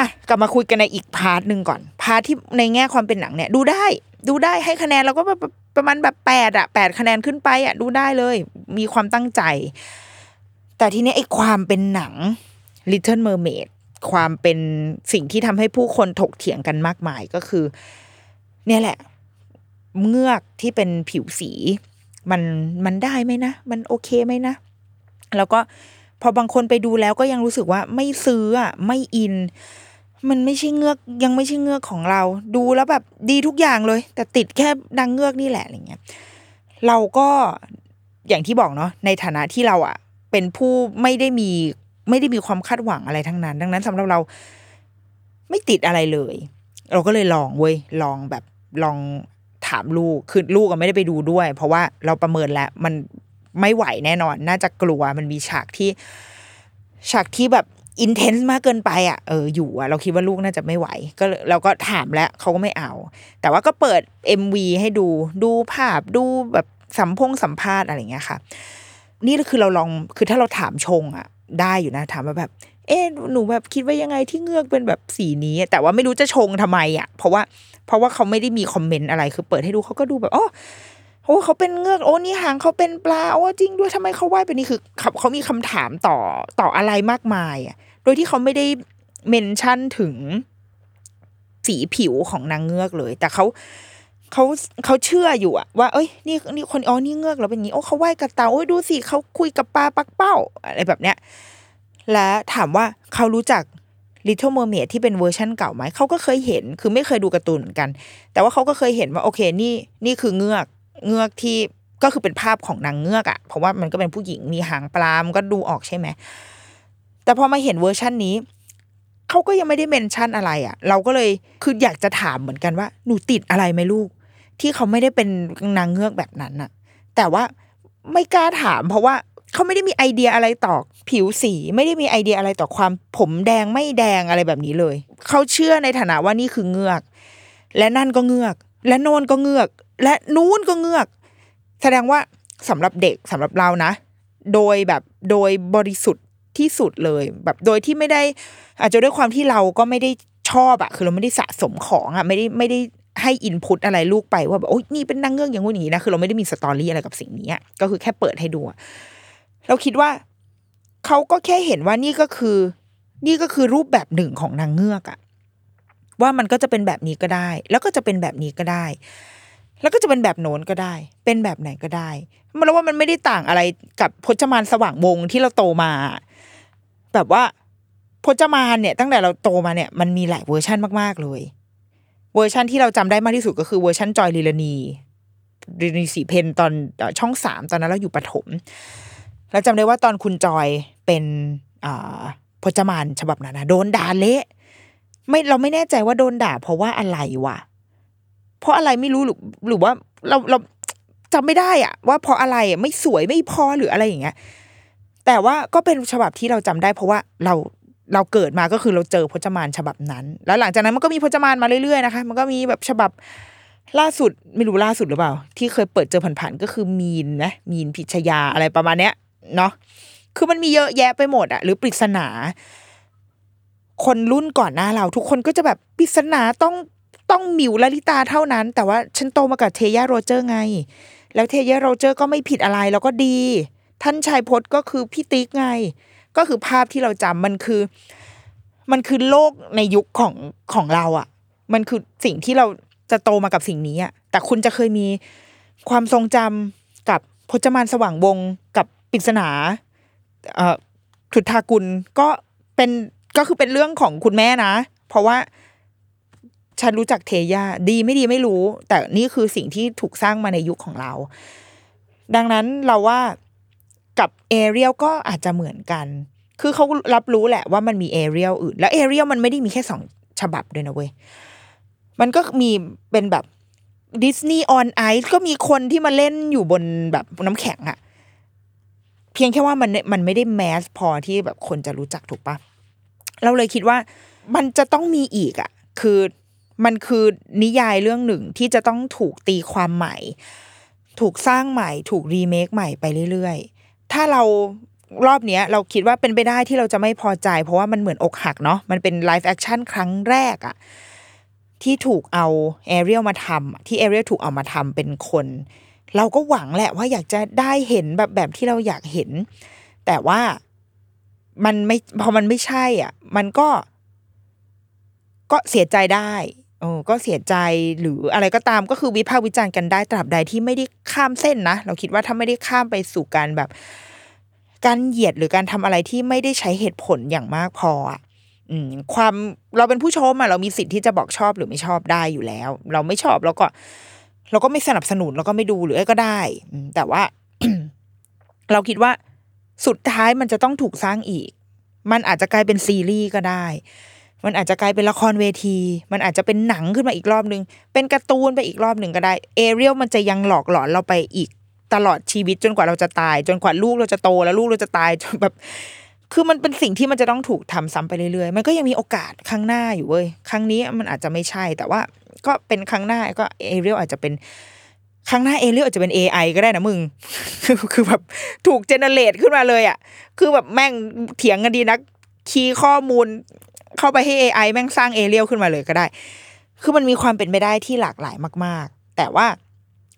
อะกลับมาคุยกันในอีก part หนึ่งก่อน part ที่ในแง่ความเป็นหนังเนี่ย ดูได้ ดูได้ให้คะแนนเราก็แบบประมาณแบบแปดอะแปดคะแนนขึ้นไปอะดูได้เลย มีความตั้งใจ แต่ทีนี้ไอ้ความเป็นหนัง Little Mermaid ความเป็นสิ่งที่ทำให้ผู้คนถกเถียงกันมากมายก็คือ เนี่ยแหละ เงือกที่เป็นผิวสี มันมันได้ไหมนะ มันโอเคไหมนะ แล้วก็พอบางคนไปดูแล้วก็ยังรู้สึกว่าไม่ซื้ออะไม่อิน มันไม่ใช่เงือกยังไม่ใช่เงือกของเรา ดูแล้วแบบดีทุกอย่างเลย แต่ติดแค่ดังเงือกนี่แหละอะไรเงี้ยเราก็อย่างที่บอกเนาะในฐานะที่เราอะเป็นผู้ไม่ได้มีไม่ได้มีความคาดหวังอะไรทั้งนั้น ดังนั้นสำหรับเราไม่ติดอะไรเลย เราก็เลยลองเว้ยลองแบบลองถามลูกคือลูกก็ไม่ได้ไปดูด้วย เพราะว่าเราประเมินแล้วมันไม่ไหวแน่นอน น่าจะกลัวมันมีฉากที่ ฉากที่แบบ อินเทนส์มากเกินไปอะเอออยู่อะเราคิดว่าลูกน่าจะไม่ไหว ก็เราก็ถามแล้วเขาก็ไม่เอา แต่ว่าก็เปิด MV ให้ดูดูภาพดูแบบสัมพงสัมภาษณ์อะไรเงี้ยค่ะ นี่คือเราลองคือถ้าเราถามชงอะ ได้อยู่นะถามว่าแบบ เอ๊หนูแบบคิดว่ายังไงที่เงือกเป็นแบบสีนี้ แต่ว่าไม่รู้จะชงทำไมอะ เพราะว่าเพราะว่าเขาไม่ได้มีคอมเมนต์อะไรคือเปิดให้ดูเขาก็ดูแบบอ๋อ อ้เขาเป็นเงือกโอ้นี่หางเขาเป็นปลาโอ้จริงด้วยทำไมเขาว่ายเป็นนี่คือเขาเขามีคำถามต่อต่ออะไรมากมายอะโดยที่เขาไม่ได้เมนชั่นถึงสีผิวของนางเงือกเลย แต่เขาเขาเขาเชื่ออยู่อะว่าเอ้ยนี่นี่คนอ๋อนี่เงือกแล้วเป็นงนี้โอ้เขาไหว้กระเต่าโอ้ยดูสิเขาคุยกับปลาปักเป้าอะไรแบบเนี้ยและถามว่าเขารู้จัก Little Mermaid ที่เป็นเวอร์ชั่นเก่าไหมเขาก็เคยเห็นคือไม่เคยดูการ์ตูนเหมือนกัน แต่ว่าเขาก็เคยเห็นว่าโอเคนี่นี่คือเงือก เงือกที่ก็คือเป็นภาพของนางเงือกอะเพราะว่ามันก็เป็นผู้หญิงมีหางปลามันก็ดูออกใช่ไหมแต่พอมาเห็นเวอร์ชันนี้เขาก็ยังไม่ได้เมนชั่นอะไรอะเราก็เลยคืออยากจะถามเหมือนกันว่าหนูติดอะไรไหมลูก ที่เขาไม่ได้เป็นนางเงือกแบบนั้นอะแต่ว่าไม่กล้าถาม เพราะว่าเขาไม่ได้มีไอเดียอะไรต่อผิวสี ไม่ได้มีไอเดียอะไรต่อความผมแดงไม่แดงอะไรแบบนี้เลย เขาเชื่อในฐานะว่านี่คือเงือก และนั่นก็เงือก และโนนก็เงือก และนู้นก็เงือก แสดงว่าสำหรับเด็กสำหรับเรานะ โดยแบบโดยบริสุทธิ์ที่สุดเลย แบบโดยที่ไม่ได้ อาจจะด้วยความที่เราก็ไม่ได้ชอบอะคือเราไม่ได้สะสมของอะไม่ได้ไม่ได้ให้อินพุตอะไรลูกไปว่าแบบโอ้ยนี่เป็นนางเงือกอย่างงู้นอย่างนี้นะคือเราไม่ได้มีสตอรี่อะไรกับสิ่งนี้อะก็คือแค่เปิดให้ดูเราคิดว่าเขาก็แค่เห็นว่านี่ก็คือ นี่ก็คือรูปแบบหนึ่งของนางเงือกอะว่ามันก็จะเป็นแบบนี้ก็ได้ แล้วก็จะเป็นแบบนี้ก็ได้ แล้วก็จะเป็นแบบโน้นก็ได้ เป็นแบบไหนก็ได้ มันแล้วว่ามันไม่ได้ต่างอะไรกับพจมานสว่างวงศ์ที่เราโตมา แบบว่าพจมานเนี่ย ตั้งแต่เราโตมาเนี่ยมันมีหลายเวอร์ชันมากๆเลย เวอร์ชันที่เราจำได้มากที่สุดก็คือเวอร์ชันจอยลีลานีลีลานีสีเพนตอนช่องสามตอนนั้นเราอยู่ประถมแล้วจำได้ว่าตอนคุณจอยเป็นอพจมานฉบับนั้นนะโดนด่าเละไม่เราไม่แน่ใจว่าโดนด่า เพราะว่าอะไรวะ เพราะอะไรไม่รู้หรือหรือว่าเราเราจำไม่ได้อะว่าเพราะอะไรไม่สวยไม่พอหรืออะไรอย่างเงี้ยแต่ว่าก็เป็นฉบับที่เราจำได้ เพราะว่าเราเราเกิดมาก็คือเราเจอพจมานฉบับนั้น แล้วหลังจากนั้นมันก็มีพจมานมาเรื่อยๆนะคะ มันก็มีแบบฉบับล่าสุดไม่รู้ล่าสุดหรือเปล่า ที่เคยเปิดเจอผ่านๆก็คือมินนะมินพีชญาอะไรประมาณเนี้ยเนาะคือมันมีเยอะแยะไปหมดอะหรือปริศนา คนรุ่นก่อนหน้าเรา ทุกคนก็จะแบบปริศนาต้อง ต้องหมิวลลิตาเท่านั้น แต่ว่าฉันโตมากับเทย่าโรเจอร์ไง แล้วเทย่าโรเจอร์ก็ไม่ผิดอะไรแล้วก็ดี ท่านชายพจน์ก็คือพี่ติ๊กไง ก็คือภาพที่เราจำมันคือ มันคือโลกในยุคของของเราอะ่ะ มันคือสิ่งที่เราจะโตมากับสิ่งนี้อะ่ะ แต่คุณจะเคยมีความทรงจำกับพจมานสว่างวงกับปริศนาเอ่อขุดทากุลก็เป็นก็คือเป็นเรื่องของคุณแม่นะ เพราะว่า ฉันรู้จักเทย่าดีไม่ดีไม่รู้ แต่นี่คือสิ่งที่ถูกสร้างมาในยุคของเรา ดังนั้นเราว่ากับเอเรียลก็อาจจะเหมือนกัน คือเขารับรู้แหละว่ามันมีเอเรียลอื่น แล้วเอเรียลมันไม่ได้มีแค่สองฉบับด้วยนะเว้ย มันก็มีเป็นแบบดิสนีย์ออนไอซ์ก็มีคนที่มาเล่นอยู่บนแบบน้ำแข็งอะเพียงแค่ว่ามันมันไม่ได้ mass พอที่แบบคนจะรู้จักถูกปะเราเลยคิดว่ามันจะต้องมีอีกอะคือ มันคือนิยายเรื่องหนึ่งที่จะต้องถูกตีความใหม่ ถูกสร้างใหม่ ถูกรีเมคใหม่ไปเรื่อยๆ ถ้าเรารอบเนี้ยเราคิดว่าเป็นไปได้ที่เราจะไม่พอใจ เพราะว่ามันเหมือนอกหักเนาะมันเป็น live action ครั้งแรกอะที่ถูกเอาเอเรียลมาทำที่เอเรียลถูกเอามาทำเป็นคน เราก็หวังแหละว่าอยากจะได้เห็นแบบแบบที่เราอยากเห็น แต่ว่ามันไม่พอมันไม่ใช่อะ มันก็ก็เสียใจได้ โอ้ก็เสียใจหรืออะไรก็ตามก็คือวิพากษ์วิจารณ์กันได้ตราบใดที่ไม่ได้ข้ามเส้นนะ เราคิดว่าถ้าไม่ได้ข้ามไปสู่การแบบ การเหยียดหรือการทำอะไรที่ไม่ได้ใช้เหตุผลอย่างมากพออะอืมความเราเป็นผู้ชมอะเรามีสิทธิ์ที่จะบอกชอบหรือไม่ชอบได้อยู่แล้ว เราไม่ชอบเราก็ เราก็ไม่สนับสนุนเราก็ไม่ดูหรืออะไรก็ได้อืแต่ว่า เราคิดว่าสุดท้ายมันจะต้องถูกสร้างอีก มันอาจจะกลายเป็นซีรีส์ก็ได้ มันอาจจะกลายเป็นละครเวที มันอาจจะเป็นหนังขึ้นมาอีกรอบหนึ่งเป็นการ์ตูนไปอีกรอบหนึ่งก็ได้ เอเรียลมันจะยังหลอกหลอนเราไปอีกตลอดชีวิตจนกว่าเราจะตาย จนกว่าลูกเราจะโตแล้วลูกเราจะตายจนแบบ คือมันเป็นสิ่งที่มันจะต้องถูกทำซ้ำไปเรื่อยๆ มันก็ยังมีโอกาสครั้งหน้าอยู่เว้ย ครั้งนี้มันอาจจะไม่ใช่ แต่ว่าก็เป็นครั้งหน้าก็เอเรียลอาจจะเป็นครั้งหน้าเอเรียลอาจจะเป็น AI ก็ได้นะมึง คือคือแบบถูก generate ขึ้นมาเลยอะ คือแบบแม่งเถียงกันดีนักคีย์ข้อมูล เข้าไปให้ AI แม่งสร้างเอเรียลขึ้นมาเลยก็ได้ คือมันมีความเป็นไปได้ที่หลากหลายมาก ๆ แต่ว่า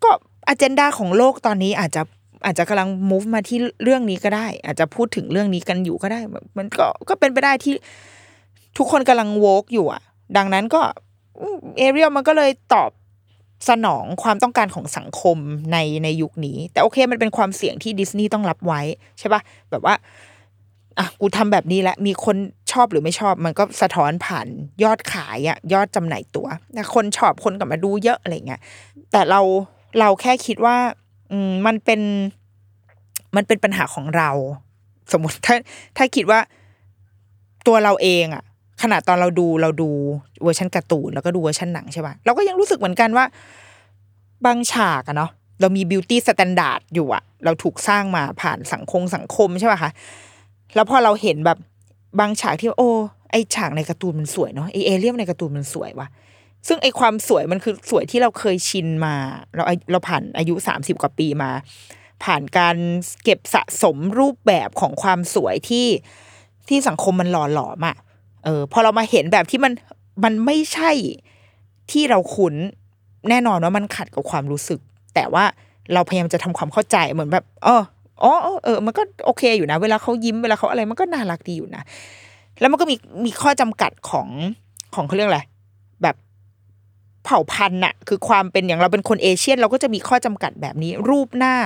ก็ agenda ของโลกตอนนี้อาจจะอาจจะกำลัง move มาที่เรื่องนี้ก็ได้ อาจจะพูดถึงเรื่องนี้กันอยู่ก็ได้ มันก็ก็เป็นไปได้ที่ทุกคนกำลัง woke อยู่อะ ดังนั้นก็เอเรียลมันก็เลยตอบสนองความต้องการของสังคมในในยุคนี้ แต่โอเคมันเป็นความเสี่ยงที่ดิสนีย์ต้องรับไว้ ใช่ปะแบบว่า อะ กูทำแบบนี้แหละมีคน ชอบหรือไม่ชอบมันก็สะท้อนผ่านยอดขายอะยอดจำหน่ายตัวคนชอบคนกลับมาดูเยอะอะไรเงี้ยแต่เราเราแค่คิดว่าอืมมันเป็นมันเป็นปัญหาของเรา สมมติถ้าถ้าคิดว่าตัวเราเองอะขนาดตอนเราดูเราดูเวอร์ชันการ์ตูนแล้วก็ดูเวอร์ชันหนังใช่ป่ะเราก็ยังรู้สึกเหมือนกันว่า บางฉากอะเนาะเรามี beauty standard อยู่อะเราถูกสร้างมาผ่านสังคมสังคมใช่ป่ะคะแล้วพอเราเห็นแบบ บางฉากที่โอ้ไอฉากในการ์ตูนมันสวยเนาะไอเอเรียลในการ์ตูนมันสวยว่ะซึ่งไอความสวยมันคือสวยที่เราเคยชินมา เราเราผ่านอายุสามสิบกว่าปีมา ผ่านการเก็บสะสมรูปแบบของความสวยที่ที่สังคมมันหล่อหลอมอะเออพอเรามาเห็นแบบที่มันมันไม่ใช่ที่เราคุ้นแน่นอนว่ามันขัดกับความรู้สึก แต่ว่าเราพยายามจะทำความเข้าใจเหมือนแบบ เออ อ๋อเออ มันก็โอเคอยู่นะ เวลาเขายิ้มเวลาเขาอะไรมันก็น่ารักดีอยู่นะ แล้วมันก็มีมีข้อจำกัดของของเขาเรียกอะไรแบบเผ่าพันธุ์น่ะ คือความเป็นอย่างเราเป็นคนเอเชียน เราก็จะมีข้อจำกัดแบบนี้ รูปหน้า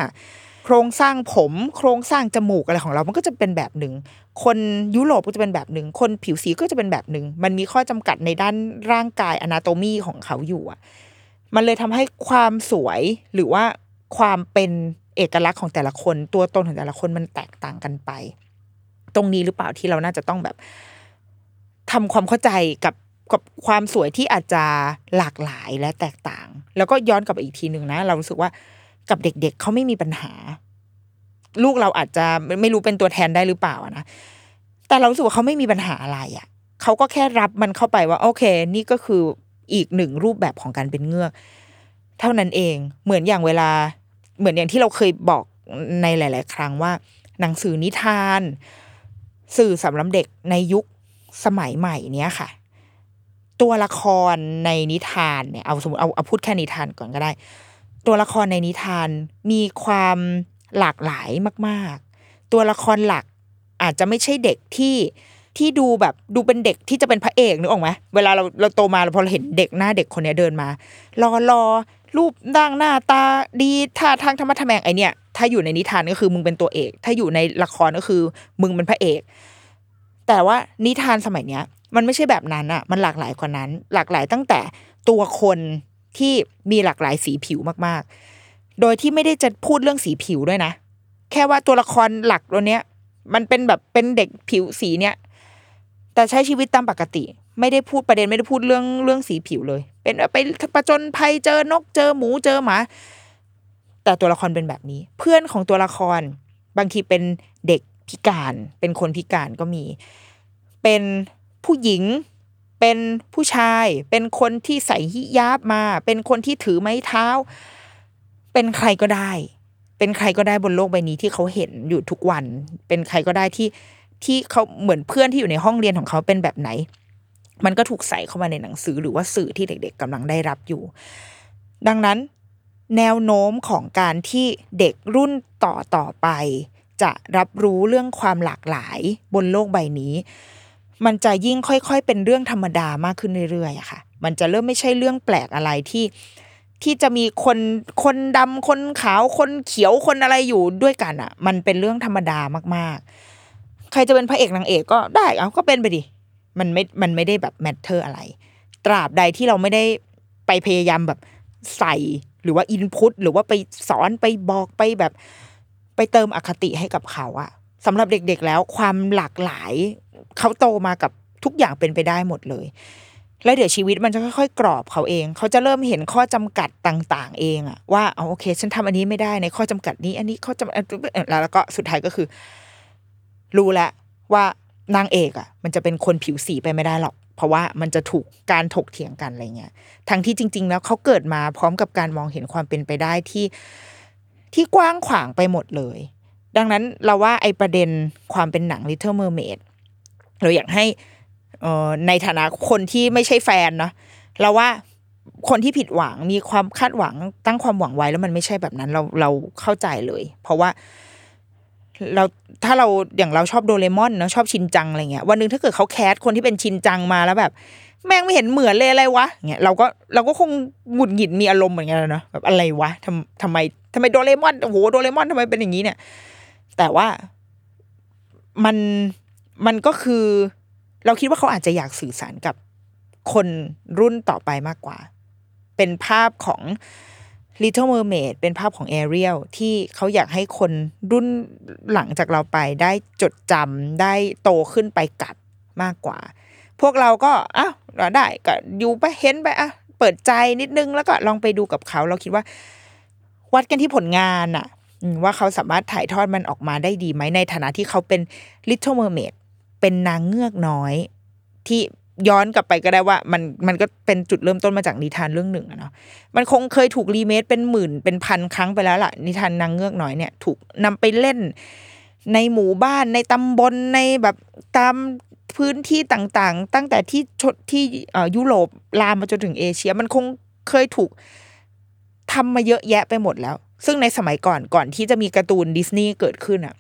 โครงสร้างผม โครงสร้างจมูกอะไรของเรา มันก็จะเป็นแบบหนึ่งคนยุโรปก็จะเป็นแบบหนึ่งคนผิวสีก็จะเป็นแบบหนึ่งมันมีข้อจำกัดในด้านร่างกายอนาโตมีของเขาอยู่อะมันเลยทำให้ความสวยหรือว่าความเป็น เอกลักษณ์ของแต่ละคนตัวตนของแต่ละคนมันแตกต่างกันไป ตรงนี้หรือเปล่าที่เราน่าจะต้องแบบทำความเข้าใจกับกับความสวยที่อาจจะหลากหลายและแตกต่าง แล้วก็ย้อนกลับไปอีกทีหนึ่งนะ เรารู้สึกว่ากับเด็กๆเขาไม่มีปัญหา ลูกเราอาจจะไม่รู้เป็นตัวแทนได้หรือเปล่านะแต่เรารู้สึกว่าเขาไม่มีปัญหาอะไรอะ่ะเขาก็แค่รับมันเข้าไปว่า โอเค นี่ก็คืออีกหนึ่งรูปแบบของการเป็นเงือก เท่านั้นเองเหมือนอย่างเวลา เหมือนอย่างที่เราเคยบอกในหลาย ๆ ครั้งว่า หนังสือนิทาน สื่อสำหรับเด็กในยุคสมัยใหม่เนี้ยค่ะ ตัวละครในนิทานเนี่ยเอาสมมติเอาเอาพูดแค่นิทานก่อนก็ได้ ตัวละครในนิทานมีความหลากหลายมาก ๆ ตัวละครหลักอาจจะไม่ใช่เด็กที่ที่ดูแบบดูเป็นเด็กที่จะเป็นพระเอกนึกออกไหมเวลาเราเราโตมาเราพอเราเห็นเด็กหน้าเด็กคนนี้เดินมา รอรอ รูปร่างหน้าตาดีท่าทางธรรมะทแมงไอเนี่ย ถ้าอยู่ในนิทานก็คือมึงเป็นตัวเอก ถ้าอยู่ในละครก็คือ มึงเป็นพระเอก แต่ว่านิทานสมัยเนี้ย มันไม่ใช่แบบนั้นอะมันหลากหลายกว่านั้น หลากหลายตั้งแต่ตัวคนที่มีหลากหลายสีผิวมากๆ โดยที่ไม่ได้จะพูดเรื่องสีผิวด้วยนะ แค่ว่าตัวละครหลักตัวเนี้ย มันเป็นแบบเป็นเด็กผิวสีเนี้ยแต่ใช้ชีวิตตามปกติ ไม่ได้พูดประเด็นไม่ได้พูดเรื่องเรื่องสีผิวเลย เป็นไปประจนภัยเจอนกเจอหมูเจอหมา แต่ตัวละครเป็นแบบนี้ เพื่อนของตัวละคร บางทีเป็นเด็กพิการ เป็นคนพิการก็มี เป็นผู้หญิงเป็นผู้ชาย เป็นคนที่ใส่ฮิญาบมา เป็นคนที่ถือไม้เท้า เป็นใครก็ได้ เป็นใครก็ได้บนโลกใบนี้ที่เขาเห็นอยู่ทุกวัน เป็นใครก็ได้ที่ที่เขาเหมือนเพื่อนที่อยู่ในห้องเรียนของเขาเป็นแบบไหน มันก็ถูกใส่เข้ามาในหนังสือหรือว่าสื่อที่เด็ก ๆกำลังได้รับอยู่ ดังนั้นแนวโน้มของการที่เด็กรุ่นต่อต่อไป จะรับรู้เรื่องความหลากหลายบนโลกใบนี้ มันจะยิ่งค่อยๆ เป็นเรื่องธรรมดามากขึ้นเรื่อยๆค่ะ มันจะเริ่มไม่ใช่เรื่องแปลกอะไรที่ที่จะมีคนคนดำคนขาวคนเขียวคนอะไรอยู่ด้วยกันอะ มันเป็นเรื่องธรรมดามากๆ ใครจะเป็นพระเอกนางเอกก็ได้เอาก็เป็นไปดิ มันไม่มันไม่ได้แบบ matter อะไร ตราบใดที่เราไม่ได้ไปพยายามแบบใส่หรือว่าอินพุตหรือว่าไปสอนไปบอกไปแบบ ไปเติมอคติให้กับเขาอะสำหรับเด็กๆแล้วความหลากหลาย เขาโตมากับทุกอย่างเป็นไปได้หมดเลย แล้วเดี๋ยวชีวิตมันจะค่อยๆ กรอบเขาเอง เขาจะเริ่มเห็นข้อจำกัดต่างๆ เองอะว่าเอาโอเค ฉันทำอันนี้ไม่ได้ในข้อจำกัดนี้ อันนี้ข้อจำกัดแล้วก็สุดท้ายก็คือ รู้แล้วว่า นางเอกอะมันจะเป็นคนผิวสีไปไม่ได้หรอก เพราะว่ามันจะถูกการถกเถียงกันอะไรเงี้ยทั้งที่จริง ๆ แล้วเขาเกิดมาพร้อมกับการมองเห็นความเป็นไปได้ที่ที่กว้างขวางไปหมดเลย ดังนั้นเราว่าไอประเด็นความเป็นหนัง Little Mermaid เราอยากให้อ่อในฐานะคนที่ไม่ใช่แฟนเนาะเราว่าคนที่ผิดหวังมีความคาดหวังตั้งความหวังไว้แล้วมันไม่ใช่แบบนั้นเราเราเข้าใจเลย เพราะว่า เราถ้าเราอย่างเราชอบโดเรมอนเนาะชอบชินจังอะไรเงี้ยวันหนึ่งถ้าเกิดเขาแคสคนที่เป็นชินจังมาแล้วแบบ แม่งไม่เห็นเหมือนเลยอะไรวะเงี้ยเราก็เราก็คงหงุดหงิดมีอารมณ์เหมือนกันเนาะแบบอะไรวะทำทำไมทำไมโดเรมอนโอ้โหโดเรมอนทำไมเป็นอย่างนี้เนี่ย แต่ว่ามันมันก็คือ เราคิดว่าเขาอาจจะอยากสื่อสารกับคนรุ่นต่อไปมากกว่า เป็นภาพของ Little Mermaid เป็นภาพของ Ariel ที่เขาอยากให้คนรุ่นหลังจากเราไปได้จดจำได้โตขึ้นไปกับมากกว่า พวกเราก็อ้าวเราได้ก็อยู่ไปเห็นไปอะเปิดใจนิดนึงแล้วก็ลองไปดูกับเขา เราคิดว่า วัดกันที่ผลงานอะว่าเขาสามารถถ่ายทอดมันออกมาได้ดีไหมในฐานะที่เขาเป็น Little Mermaid เป็นนางเงือกน้อยที่ ย้อนกลับไปก็ได้ว่ามันมันก็เป็นจุดเริ่มต้นมาจากนิทานเรื่องหนึ่งอะเนาะมันคงเคยถูกรีเมคเป็นหมื่นเป็นพันครั้งไปแล้วล่ะ นิทานนางเงือกน้อยเนี่ย ถูกนำไปเล่น ในหมู่บ้านในตำบลในแบบตามพื้นที่ต่างๆ ตั้งแต่ที่ชดที่ยุโรปลามมาจนถึงเอเชีย มันคงเคยถูกทำมาเยอะแยะไปหมดแล้ว ซึ่งในสมัยก่อนก่อนที่จะมีการ์ตูนดิสนีย์เกิดขึ้นอะ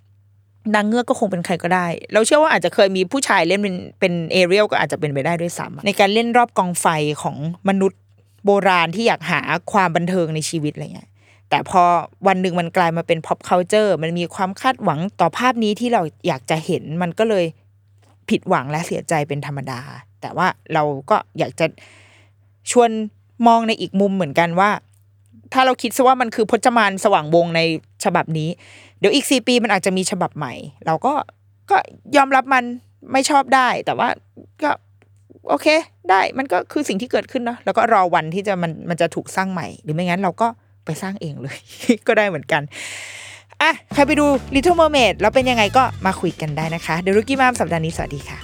นางเงือกก็คงเป็นใครก็ได้ เราเชื่อว่าอาจจะเคยมีผู้ชายเล่นเป็นเป็นเอเรียลก็อาจจะเป็นไปได้ด้วยซ้ำในการเล่นรอบกองไฟของมนุษย์โบราณที่อยากหาความบันเทิงในชีวิตอะไรเงี้ยแต่พอวันหนึ่งมันกลายมาเป็น pop culture มันมีความคาดหวังต่อภาพนี้ที่เราอยากจะเห็นมันก็เลยผิดหวังและเสียใจเป็นธรรมดา แต่ว่าเราก็อยากจะชวนมองในอีกมุมเหมือนกันว่า ถ้าเราคิดซะว่ามันคือพจมานสว่างวงในฉบับนี้ เดี๋ยวอีกสี่ปีมันอาจจะมีฉบับใหม่ เราก็ก็ยอมรับมันไม่ชอบได้ แต่ว่าก็โอเค ได้มันก็คือสิ่งที่เกิดขึ้นเนาะแล้วก็รอวันที่จะมันมันจะถูกสร้างใหม่ หรือไม่งั้นเราก็ไปสร้างเองเลย ก็ได้เหมือนกันอะใครไปดู Little Mermaid แล้วเป็นยังไงก็มาคุยกันได้นะคะ เดี๋ยวรุกี้มามสัปดาห์นี้สวัสดีค่ะ